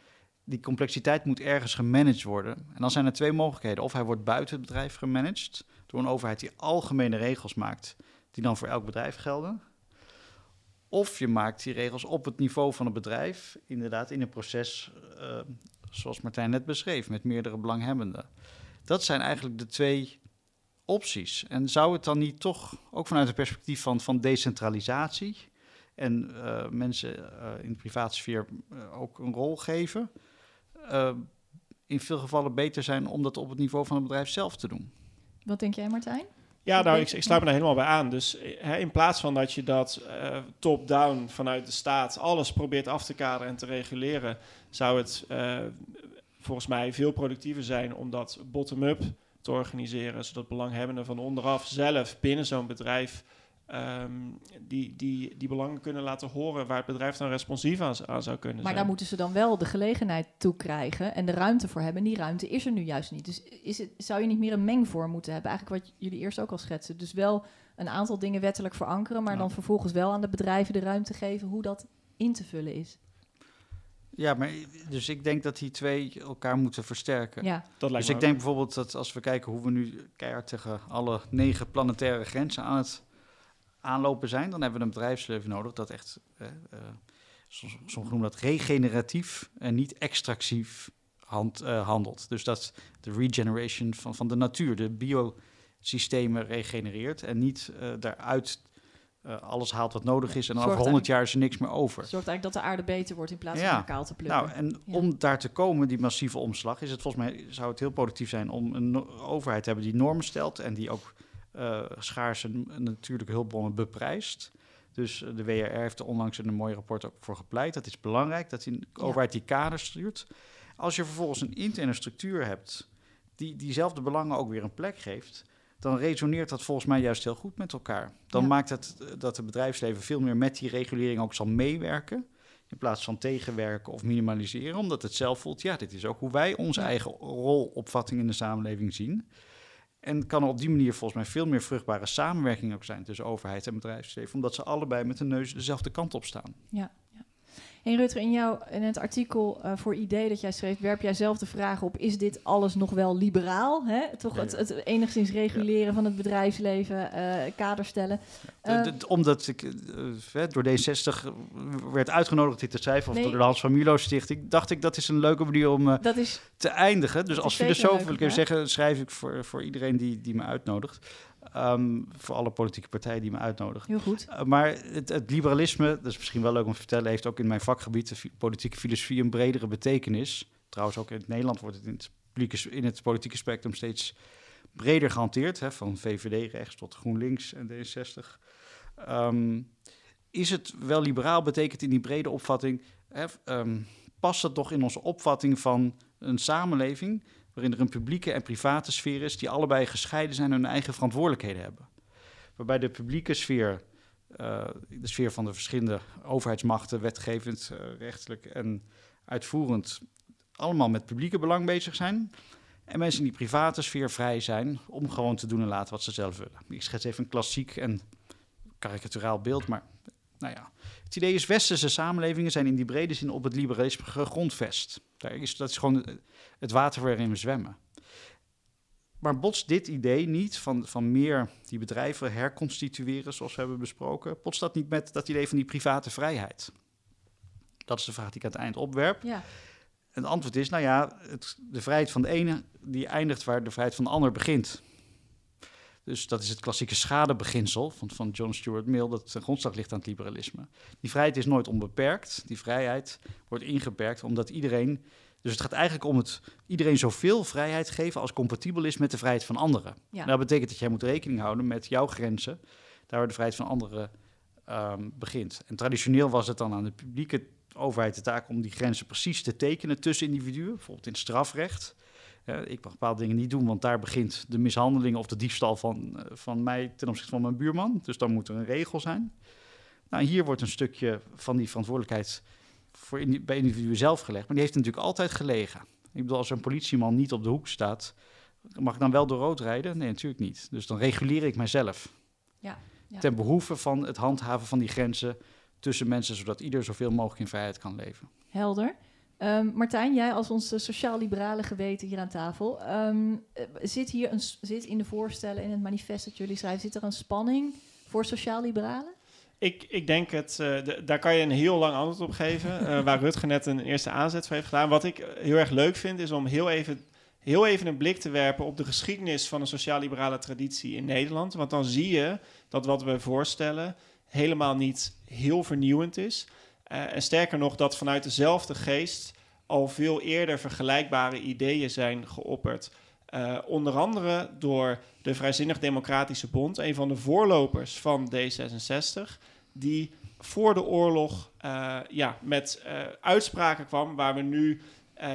die complexiteit moet ergens gemanaged worden. En dan zijn er twee mogelijkheden. Of hij wordt buiten het bedrijf gemanaged door een overheid die algemene regels maakt, die dan voor elk bedrijf gelden. Of je maakt die regels op het niveau van het bedrijf, inderdaad in een proces uh, zoals Martijn net beschreef, met meerdere belanghebbenden. Dat zijn eigenlijk de twee opties. En zou het dan niet toch, ook vanuit het perspectief van, van decentralisatie en uh, mensen uh, in de privaatsfeer ook een rol geven, uh, in veel gevallen beter zijn om dat op het niveau van het bedrijf zelf te doen. Wat denk jij, Martijn? Ja, nou, ik, ik sluit me daar helemaal bij aan. Dus eh, hè, in plaats van dat je dat eh, top-down vanuit de staat alles probeert af te kaderen en te reguleren, zou het eh, volgens mij veel productiever zijn om dat bottom-up te organiseren, zodat belanghebbenden van onderaf zelf binnen zo'n bedrijf ehm, die, die, die belangen kunnen laten horen waar het bedrijf dan responsief aan, aan zou kunnen Maar zijn. daar moeten ze dan wel de gelegenheid toe krijgen en de ruimte voor hebben. En die ruimte is er nu juist niet. Dus is het, zou je niet meer een mengvorm moeten hebben? Eigenlijk wat jullie eerst ook al schetsen. Dus wel een aantal dingen wettelijk verankeren, maar Ja. dan vervolgens wel aan de bedrijven de ruimte geven hoe dat in te vullen is. Ja, maar dus ik denk dat die twee elkaar moeten versterken. Ja, dat lijkt Dus me ik denk bijvoorbeeld dat als we kijken hoe we nu keihard tegen alle negen planetaire grenzen aan het aanlopen zijn, dan hebben we een bedrijfsleven nodig dat echt, eh, soms, soms noemen dat regeneratief en niet extractief hand, eh, handelt. Dus dat de regeneration van, van de natuur, de biosystemen regenereert en niet eh, daaruit alles haalt wat nodig is en dan over 100 jaar is er niks meer over. zorgt eigenlijk dat de aarde beter wordt in plaats Ja. van kaal te plukken. Nou, en Ja. om daar te komen, die massieve omslag, is het volgens mij zou het heel productief zijn om een overheid te hebben die normen stelt en die ook schaarse n- natuurlijke hulpbronnen beprijst. Dus eh, de WRR heeft er onlangs in een mooi rapport ook voor gepleit. Dat is belangrijk, dat die Ja. overheid die kaders stuurt. Als je vervolgens een interne structuur hebt die diezelfde belangen ook weer een plek geeft, dan resoneert dat volgens mij juist heel goed met elkaar. Dan Ja. maakt het eh, dat het bedrijfsleven veel meer met die regulering ook zal meewerken. In plaats van tegenwerken of minimaliseren, omdat het zelf voelt, ja, dit is ook hoe wij onze eigen rolopvatting in de samenleving zien. En kan op die manier volgens mij veel meer vruchtbare samenwerking ook zijn tussen overheid en bedrijfsleven, omdat ze allebei met de neus dezelfde kant op staan. Ja. Hey Rutger, in, jouw, in het artikel eh, voor idee dat jij schreef, werp jij zelf de vraag op: is dit alles nog wel liberaal? Hè? Toch Ja, het, ja. het enigszins reguleren van het bedrijfsleven, eh kader stellen. Eh, omdat ik door D60 werd uitgenodigd dit te schrijven, of Nee. door de Hans van Milo Stichting, dacht ik dat is een leuke manier om dat is te eindigen. Dus als filosoof wil ik even zeggen, schrijf ik voor, voor iedereen die, die me uitnodigt. Ehm, voor alle politieke partijen die me uitnodigen. heel goed. Uh, maar het, het liberalisme, dat is misschien wel leuk om te vertellen, heeft ook in mijn vakgebied, de fi- politieke filosofie, een bredere betekenis. Trouwens, ook in het Nederland wordt het in het, publieke- in het politieke spectrum steeds breder gehanteerd, hè, van VVD rechts tot GroenLinks en D66. Ehm, is het wel liberaal, betekent in die brede opvatting, hè, ehm, past het toch in onze opvatting van een samenleving waarin er een publieke en private sfeer is, die allebei gescheiden zijn en hun eigen verantwoordelijkheden hebben? Waarbij de publieke sfeer, eh, de sfeer van de verschillende overheidsmachten, wetgevend, eh, rechtelijk en uitvoerend, allemaal met publieke belang bezig zijn. En mensen in die private sfeer vrij zijn om gewoon te doen en laten wat ze zelf willen. Ik schets even een klassiek en karikaturaal beeld, maar nou ja. Het idee is, westerse samenlevingen zijn in die brede zin op het liberalisme gegrondvest. Daar is, dat is gewoon het water waarin we zwemmen. Maar botst dit idee niet van, van meer die bedrijven herconstitueren, zoals we hebben besproken, botst dat niet met dat idee van die private vrijheid? Dat is de vraag die ik aan het eind opwerp. Ja. En het antwoord is, nou ja, het, de vrijheid van de ene die eindigt waar de vrijheid van de ander begint. Dus dat is het klassieke schadebeginsel van, van John Stuart Mill, dat ten grondslag ligt aan het liberalisme. Die vrijheid is nooit onbeperkt. Die vrijheid wordt ingeperkt omdat iedereen. Dus het gaat eigenlijk om het iedereen zoveel vrijheid geven als compatibel is met de vrijheid van anderen. Ja. Dat betekent dat jij moet rekening houden met jouw grenzen, daar waar de vrijheid van anderen ehm, begint. En traditioneel was het dan aan de publieke overheid de taak om die grenzen precies te tekenen tussen individuen, bijvoorbeeld in strafrecht. Eh, ik mag bepaalde dingen niet doen, want daar begint de mishandeling of de diefstal van, eh, van mij ten opzichte van mijn buurman. Dus dan moet er een regel zijn. Nou, hier wordt een stukje van die verantwoordelijkheid voor bij individuen zelf gelegd. Maar die heeft natuurlijk altijd gelegen. Ik bedoel, als een politieman niet op de hoek staat, mag ik dan wel door rood rijden? Nee, natuurlijk niet. Dus dan reguleer ik mijzelf. Ja, ja. Ten behoeve van het handhaven van die grenzen tussen mensen, zodat ieder zoveel mogelijk in vrijheid kan leven. Helder. Ehm, Martijn, jij als ons eh, sociaal-liberale geweten hier aan tafel, ehm, eh, zit hier een, zit in de voorstellen, in het manifest dat jullie schrijven, zit er een spanning voor sociaal-liberalen? Ik, ik denk het, eh, de- daar kan je een heel lang antwoord op geven, eh, waar Rutger net een eerste aanzet voor heeft gedaan. Wat ik heel erg leuk vind, is om heel even, heel even een blik te werpen op de geschiedenis van een sociaal-liberale traditie in Nederland. Want dan zie je dat wat we voorstellen helemaal niet heel vernieuwend is. Eh, en sterker nog, dat vanuit dezelfde geest al veel eerder vergelijkbare ideeën zijn geopperd. Onder andere door de Vrijzinnig Democratische Bond, een van de voorlopers van D66, die voor de oorlog uh, ja, met uh, uitspraken kwam waar we nu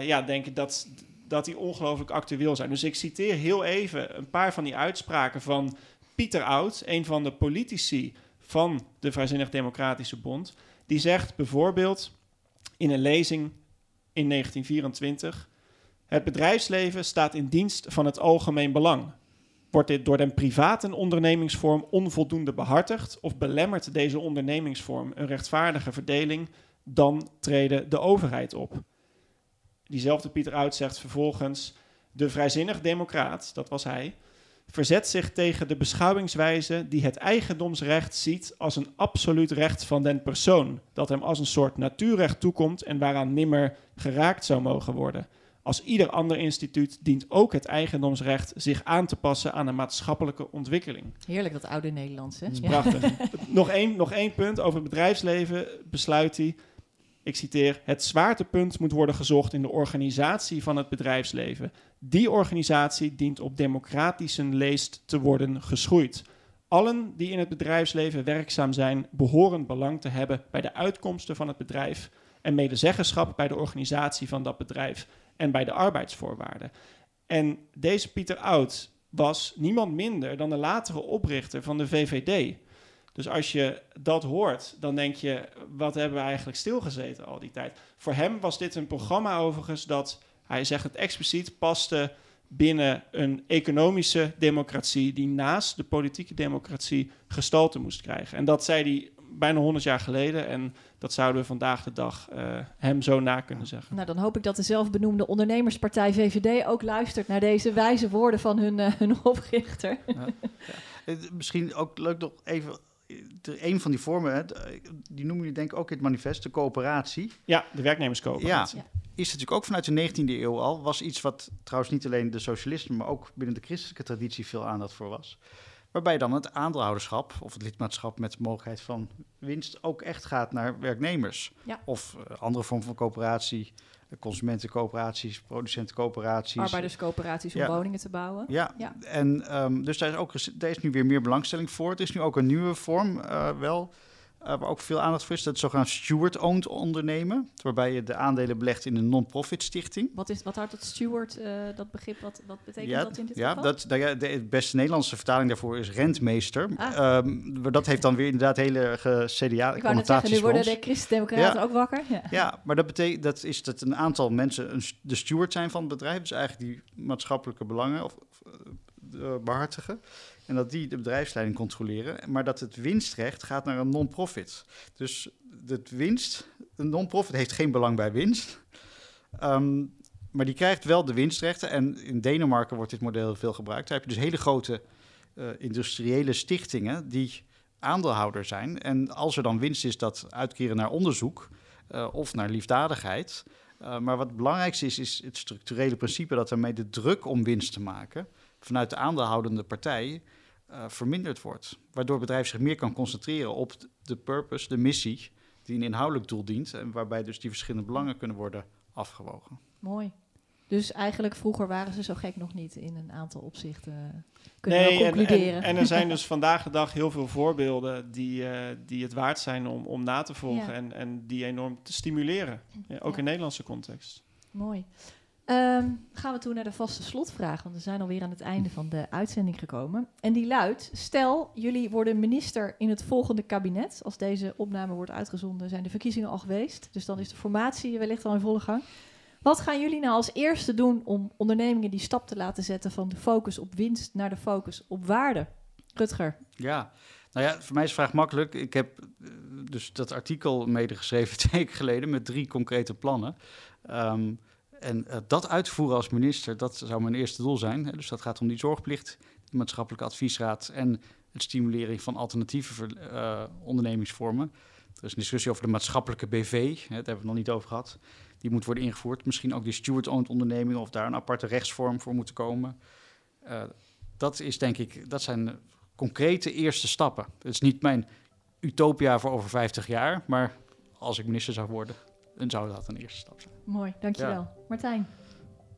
ja, denken dat, dat die ongelooflijk actueel zijn. Dus ik citeer heel even een paar van die uitspraken van Pieter Oud, een van de politici van de Vrijzinnig Democratische Bond. Die zegt bijvoorbeeld in een lezing in 1924: Het bedrijfsleven staat in dienst van het algemeen belang. Wordt dit door den private ondernemingsvorm onvoldoende behartigd of belemmert deze ondernemingsvorm een rechtvaardige verdeling, dan treden de overheid op. Diezelfde Pieter Oud zegt vervolgens: De vrijzinnig democraat, dat was hij, verzet zich tegen de beschouwingswijze die het eigendomsrecht ziet als een absoluut recht van den persoon, dat hem als een soort natuurrecht toekomt en waaraan nimmer geraakt zou mogen worden. Als ieder ander instituut dient ook het eigendomsrecht zich aan te passen aan een maatschappelijke ontwikkeling. Heerlijk dat oude Nederlands, hè? Is prachtig. nog, één, nog één punt over het bedrijfsleven besluit hij. Ik citeer: Het zwaartepunt moet worden gezocht in de organisatie van het bedrijfsleven. Die organisatie dient op democratische leest te worden geschoeid. Allen die in het bedrijfsleven werkzaam zijn, behoren belang te hebben bij de uitkomsten van het bedrijf en medezeggenschap bij de organisatie van dat bedrijf en bij de arbeidsvoorwaarden. En deze Pieter Oud was niemand minder dan de latere oprichter van de VVD. Dus als je dat hoort, dan denk je, wat hebben we eigenlijk stilgezeten al die tijd? Voor hem was dit een programma overigens dat, hij zegt het expliciet, paste binnen een economische democratie die naast de politieke democratie gestalte moest krijgen. En dat zei hij bijna 100 jaar geleden en dat zouden we vandaag de dag uh, hem zo na kunnen zeggen. Nou, dan hoop ik dat de zelfbenoemde ondernemerspartij VVD ook luistert naar deze wijze woorden van hun, uh, hun oprichter. Ja. Ja. Misschien ook leuk nog even een van die vormen, die noemen jullie denk ik ook in het manifest, de coöperatie. Ja, de werknemerscoöperatie. Ja, is natuurlijk ook vanuit de 19e eeuw al. Was iets wat trouwens niet alleen de socialisten, maar ook binnen de christelijke traditie veel aandacht voor was. Waarbij dan het aandeelhouderschap of het lidmaatschap met de mogelijkheid van winst ook echt gaat naar werknemers. Ja. Of uh, andere vorm van coöperatie, consumentencoöperaties, producentencoöperaties. Arbeiderscoöperaties om woningen te bouwen. Ja, ja. en um, dus daar is, ook, daar is nu weer meer belangstelling voor. Het is nu ook een nieuwe vorm uh, wel uh, waar ook veel aandacht voor is, dat zogenaamd steward-owned ondernemen. Waarbij je de aandelen belegt in een non-profit stichting. Wat, is, wat houdt dat steward, uh, dat begrip, wat, wat betekent ja, dat in dit ja, geval? Dat, ja, de beste Nederlandse vertaling daarvoor is rentmeester. Ah. Um, dat heeft dan weer inderdaad hele CDA-connotaties Ik wou net zeggen, nu worden de christen-democraten ook wakker. Ja. ja, maar dat betekent dat is dat een aantal mensen een, de steward zijn van het bedrijf. Dus eigenlijk die maatschappelijke belangen of, uh, behartigen. En dat die de bedrijfsleiding controleren. Maar dat het winstrecht gaat naar een non-profit. Dus het winst, een non-profit heeft geen belang bij winst. Um, maar die krijgt wel de winstrechten. En in Denemarken wordt dit model veel gebruikt. Daar heb je dus hele grote uh, industriële stichtingen die aandeelhouder zijn. En als er dan winst is, dat uitkeren naar onderzoek uh, of naar liefdadigheid. Uh, maar wat het belangrijkste is, is het structurele principe dat daarmee de druk om winst te maken vanuit de aandeelhoudende partij uh, verminderd wordt. Waardoor het bedrijf zich meer kan concentreren op de purpose, de missie, die een inhoudelijk doel dient. En waarbij dus die verschillende belangen kunnen worden afgewogen. Mooi. Dus eigenlijk vroeger waren ze zo gek nog niet in een aantal opzichten. Kunnen nee, we concluderen. En, en, er zijn dus vandaag de dag heel veel voorbeelden die, uh, die het waard zijn om, om na te volgen ja. en, en die enorm te stimuleren. Ja, ook ja. in Nederlandse context. Mooi. Um, gaan we toen naar de vaste slotvraag, want we zijn alweer aan het einde van de uitzending gekomen. En die luidt: Stel, jullie worden minister in het volgende kabinet. Als deze opname wordt uitgezonden, zijn de verkiezingen al geweest. Dus dan is de formatie wellicht al in volle gang. Wat gaan jullie nou als eerste doen om ondernemingen die stap te laten zetten van de focus op winst naar de focus op waarde? Rutger. Ja, nou ja, voor mij is de vraag makkelijk. Ik heb uh, dus dat artikel medegeschreven twee weken geleden met drie concrete plannen. Um, en uh, dat uitvoeren als minister, dat zou mijn eerste doel zijn. Dus dat gaat om die zorgplicht, de maatschappelijke adviesraad en het stimuleren van alternatieve uh, ondernemingsvormen. Er is een discussie over de maatschappelijke BV, hè, daar hebben we het nog niet over gehad. Die moet worden ingevoerd. Misschien ook die steward-owned ondernemingen of daar een aparte rechtsvorm voor moet komen. Uh, dat is denk ik, dat zijn concrete eerste stappen. Het is niet mijn utopia voor over 50 jaar, maar als ik minister zou worden, dan zou dat een eerste stap zijn. Mooi, dankjewel. Ja. Martijn?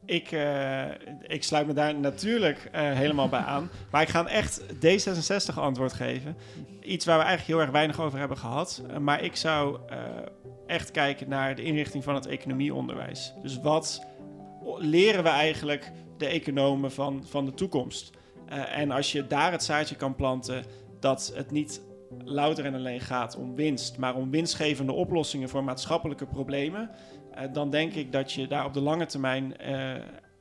ik, eh, ik sluit me daar natuurlijk eh, helemaal bij aan. Maar ik ga een echt D66 antwoord geven. Iets waar we eigenlijk heel erg weinig over hebben gehad. Uh, maar ik zou echt kijken naar de inrichting van het economieonderwijs. Dus wat leren we eigenlijk de economen van, van de toekomst? en als je daar het zaadje kan planten dat het niet louter en alleen gaat om winst, maar om winstgevende oplossingen voor maatschappelijke problemen, uh, dan denk ik dat je daar op de lange termijn uh,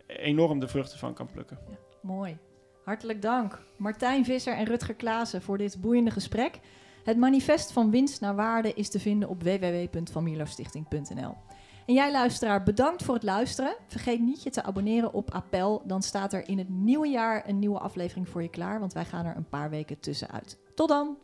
enorm de vruchten van kan plukken. Ja, mooi. Hartelijk dank Martijn Visser en Rutger Klaassen voor dit boeiende gesprek. Het manifest van winst naar waarde is te vinden op www.vanmierlostichting.nl. En jij luisteraar, bedankt voor het luisteren. Vergeet niet je te abonneren op Appel. Dan staat er in het nieuwe jaar een nieuwe aflevering voor je klaar, want wij gaan er een paar weken tussenuit. Tot dan!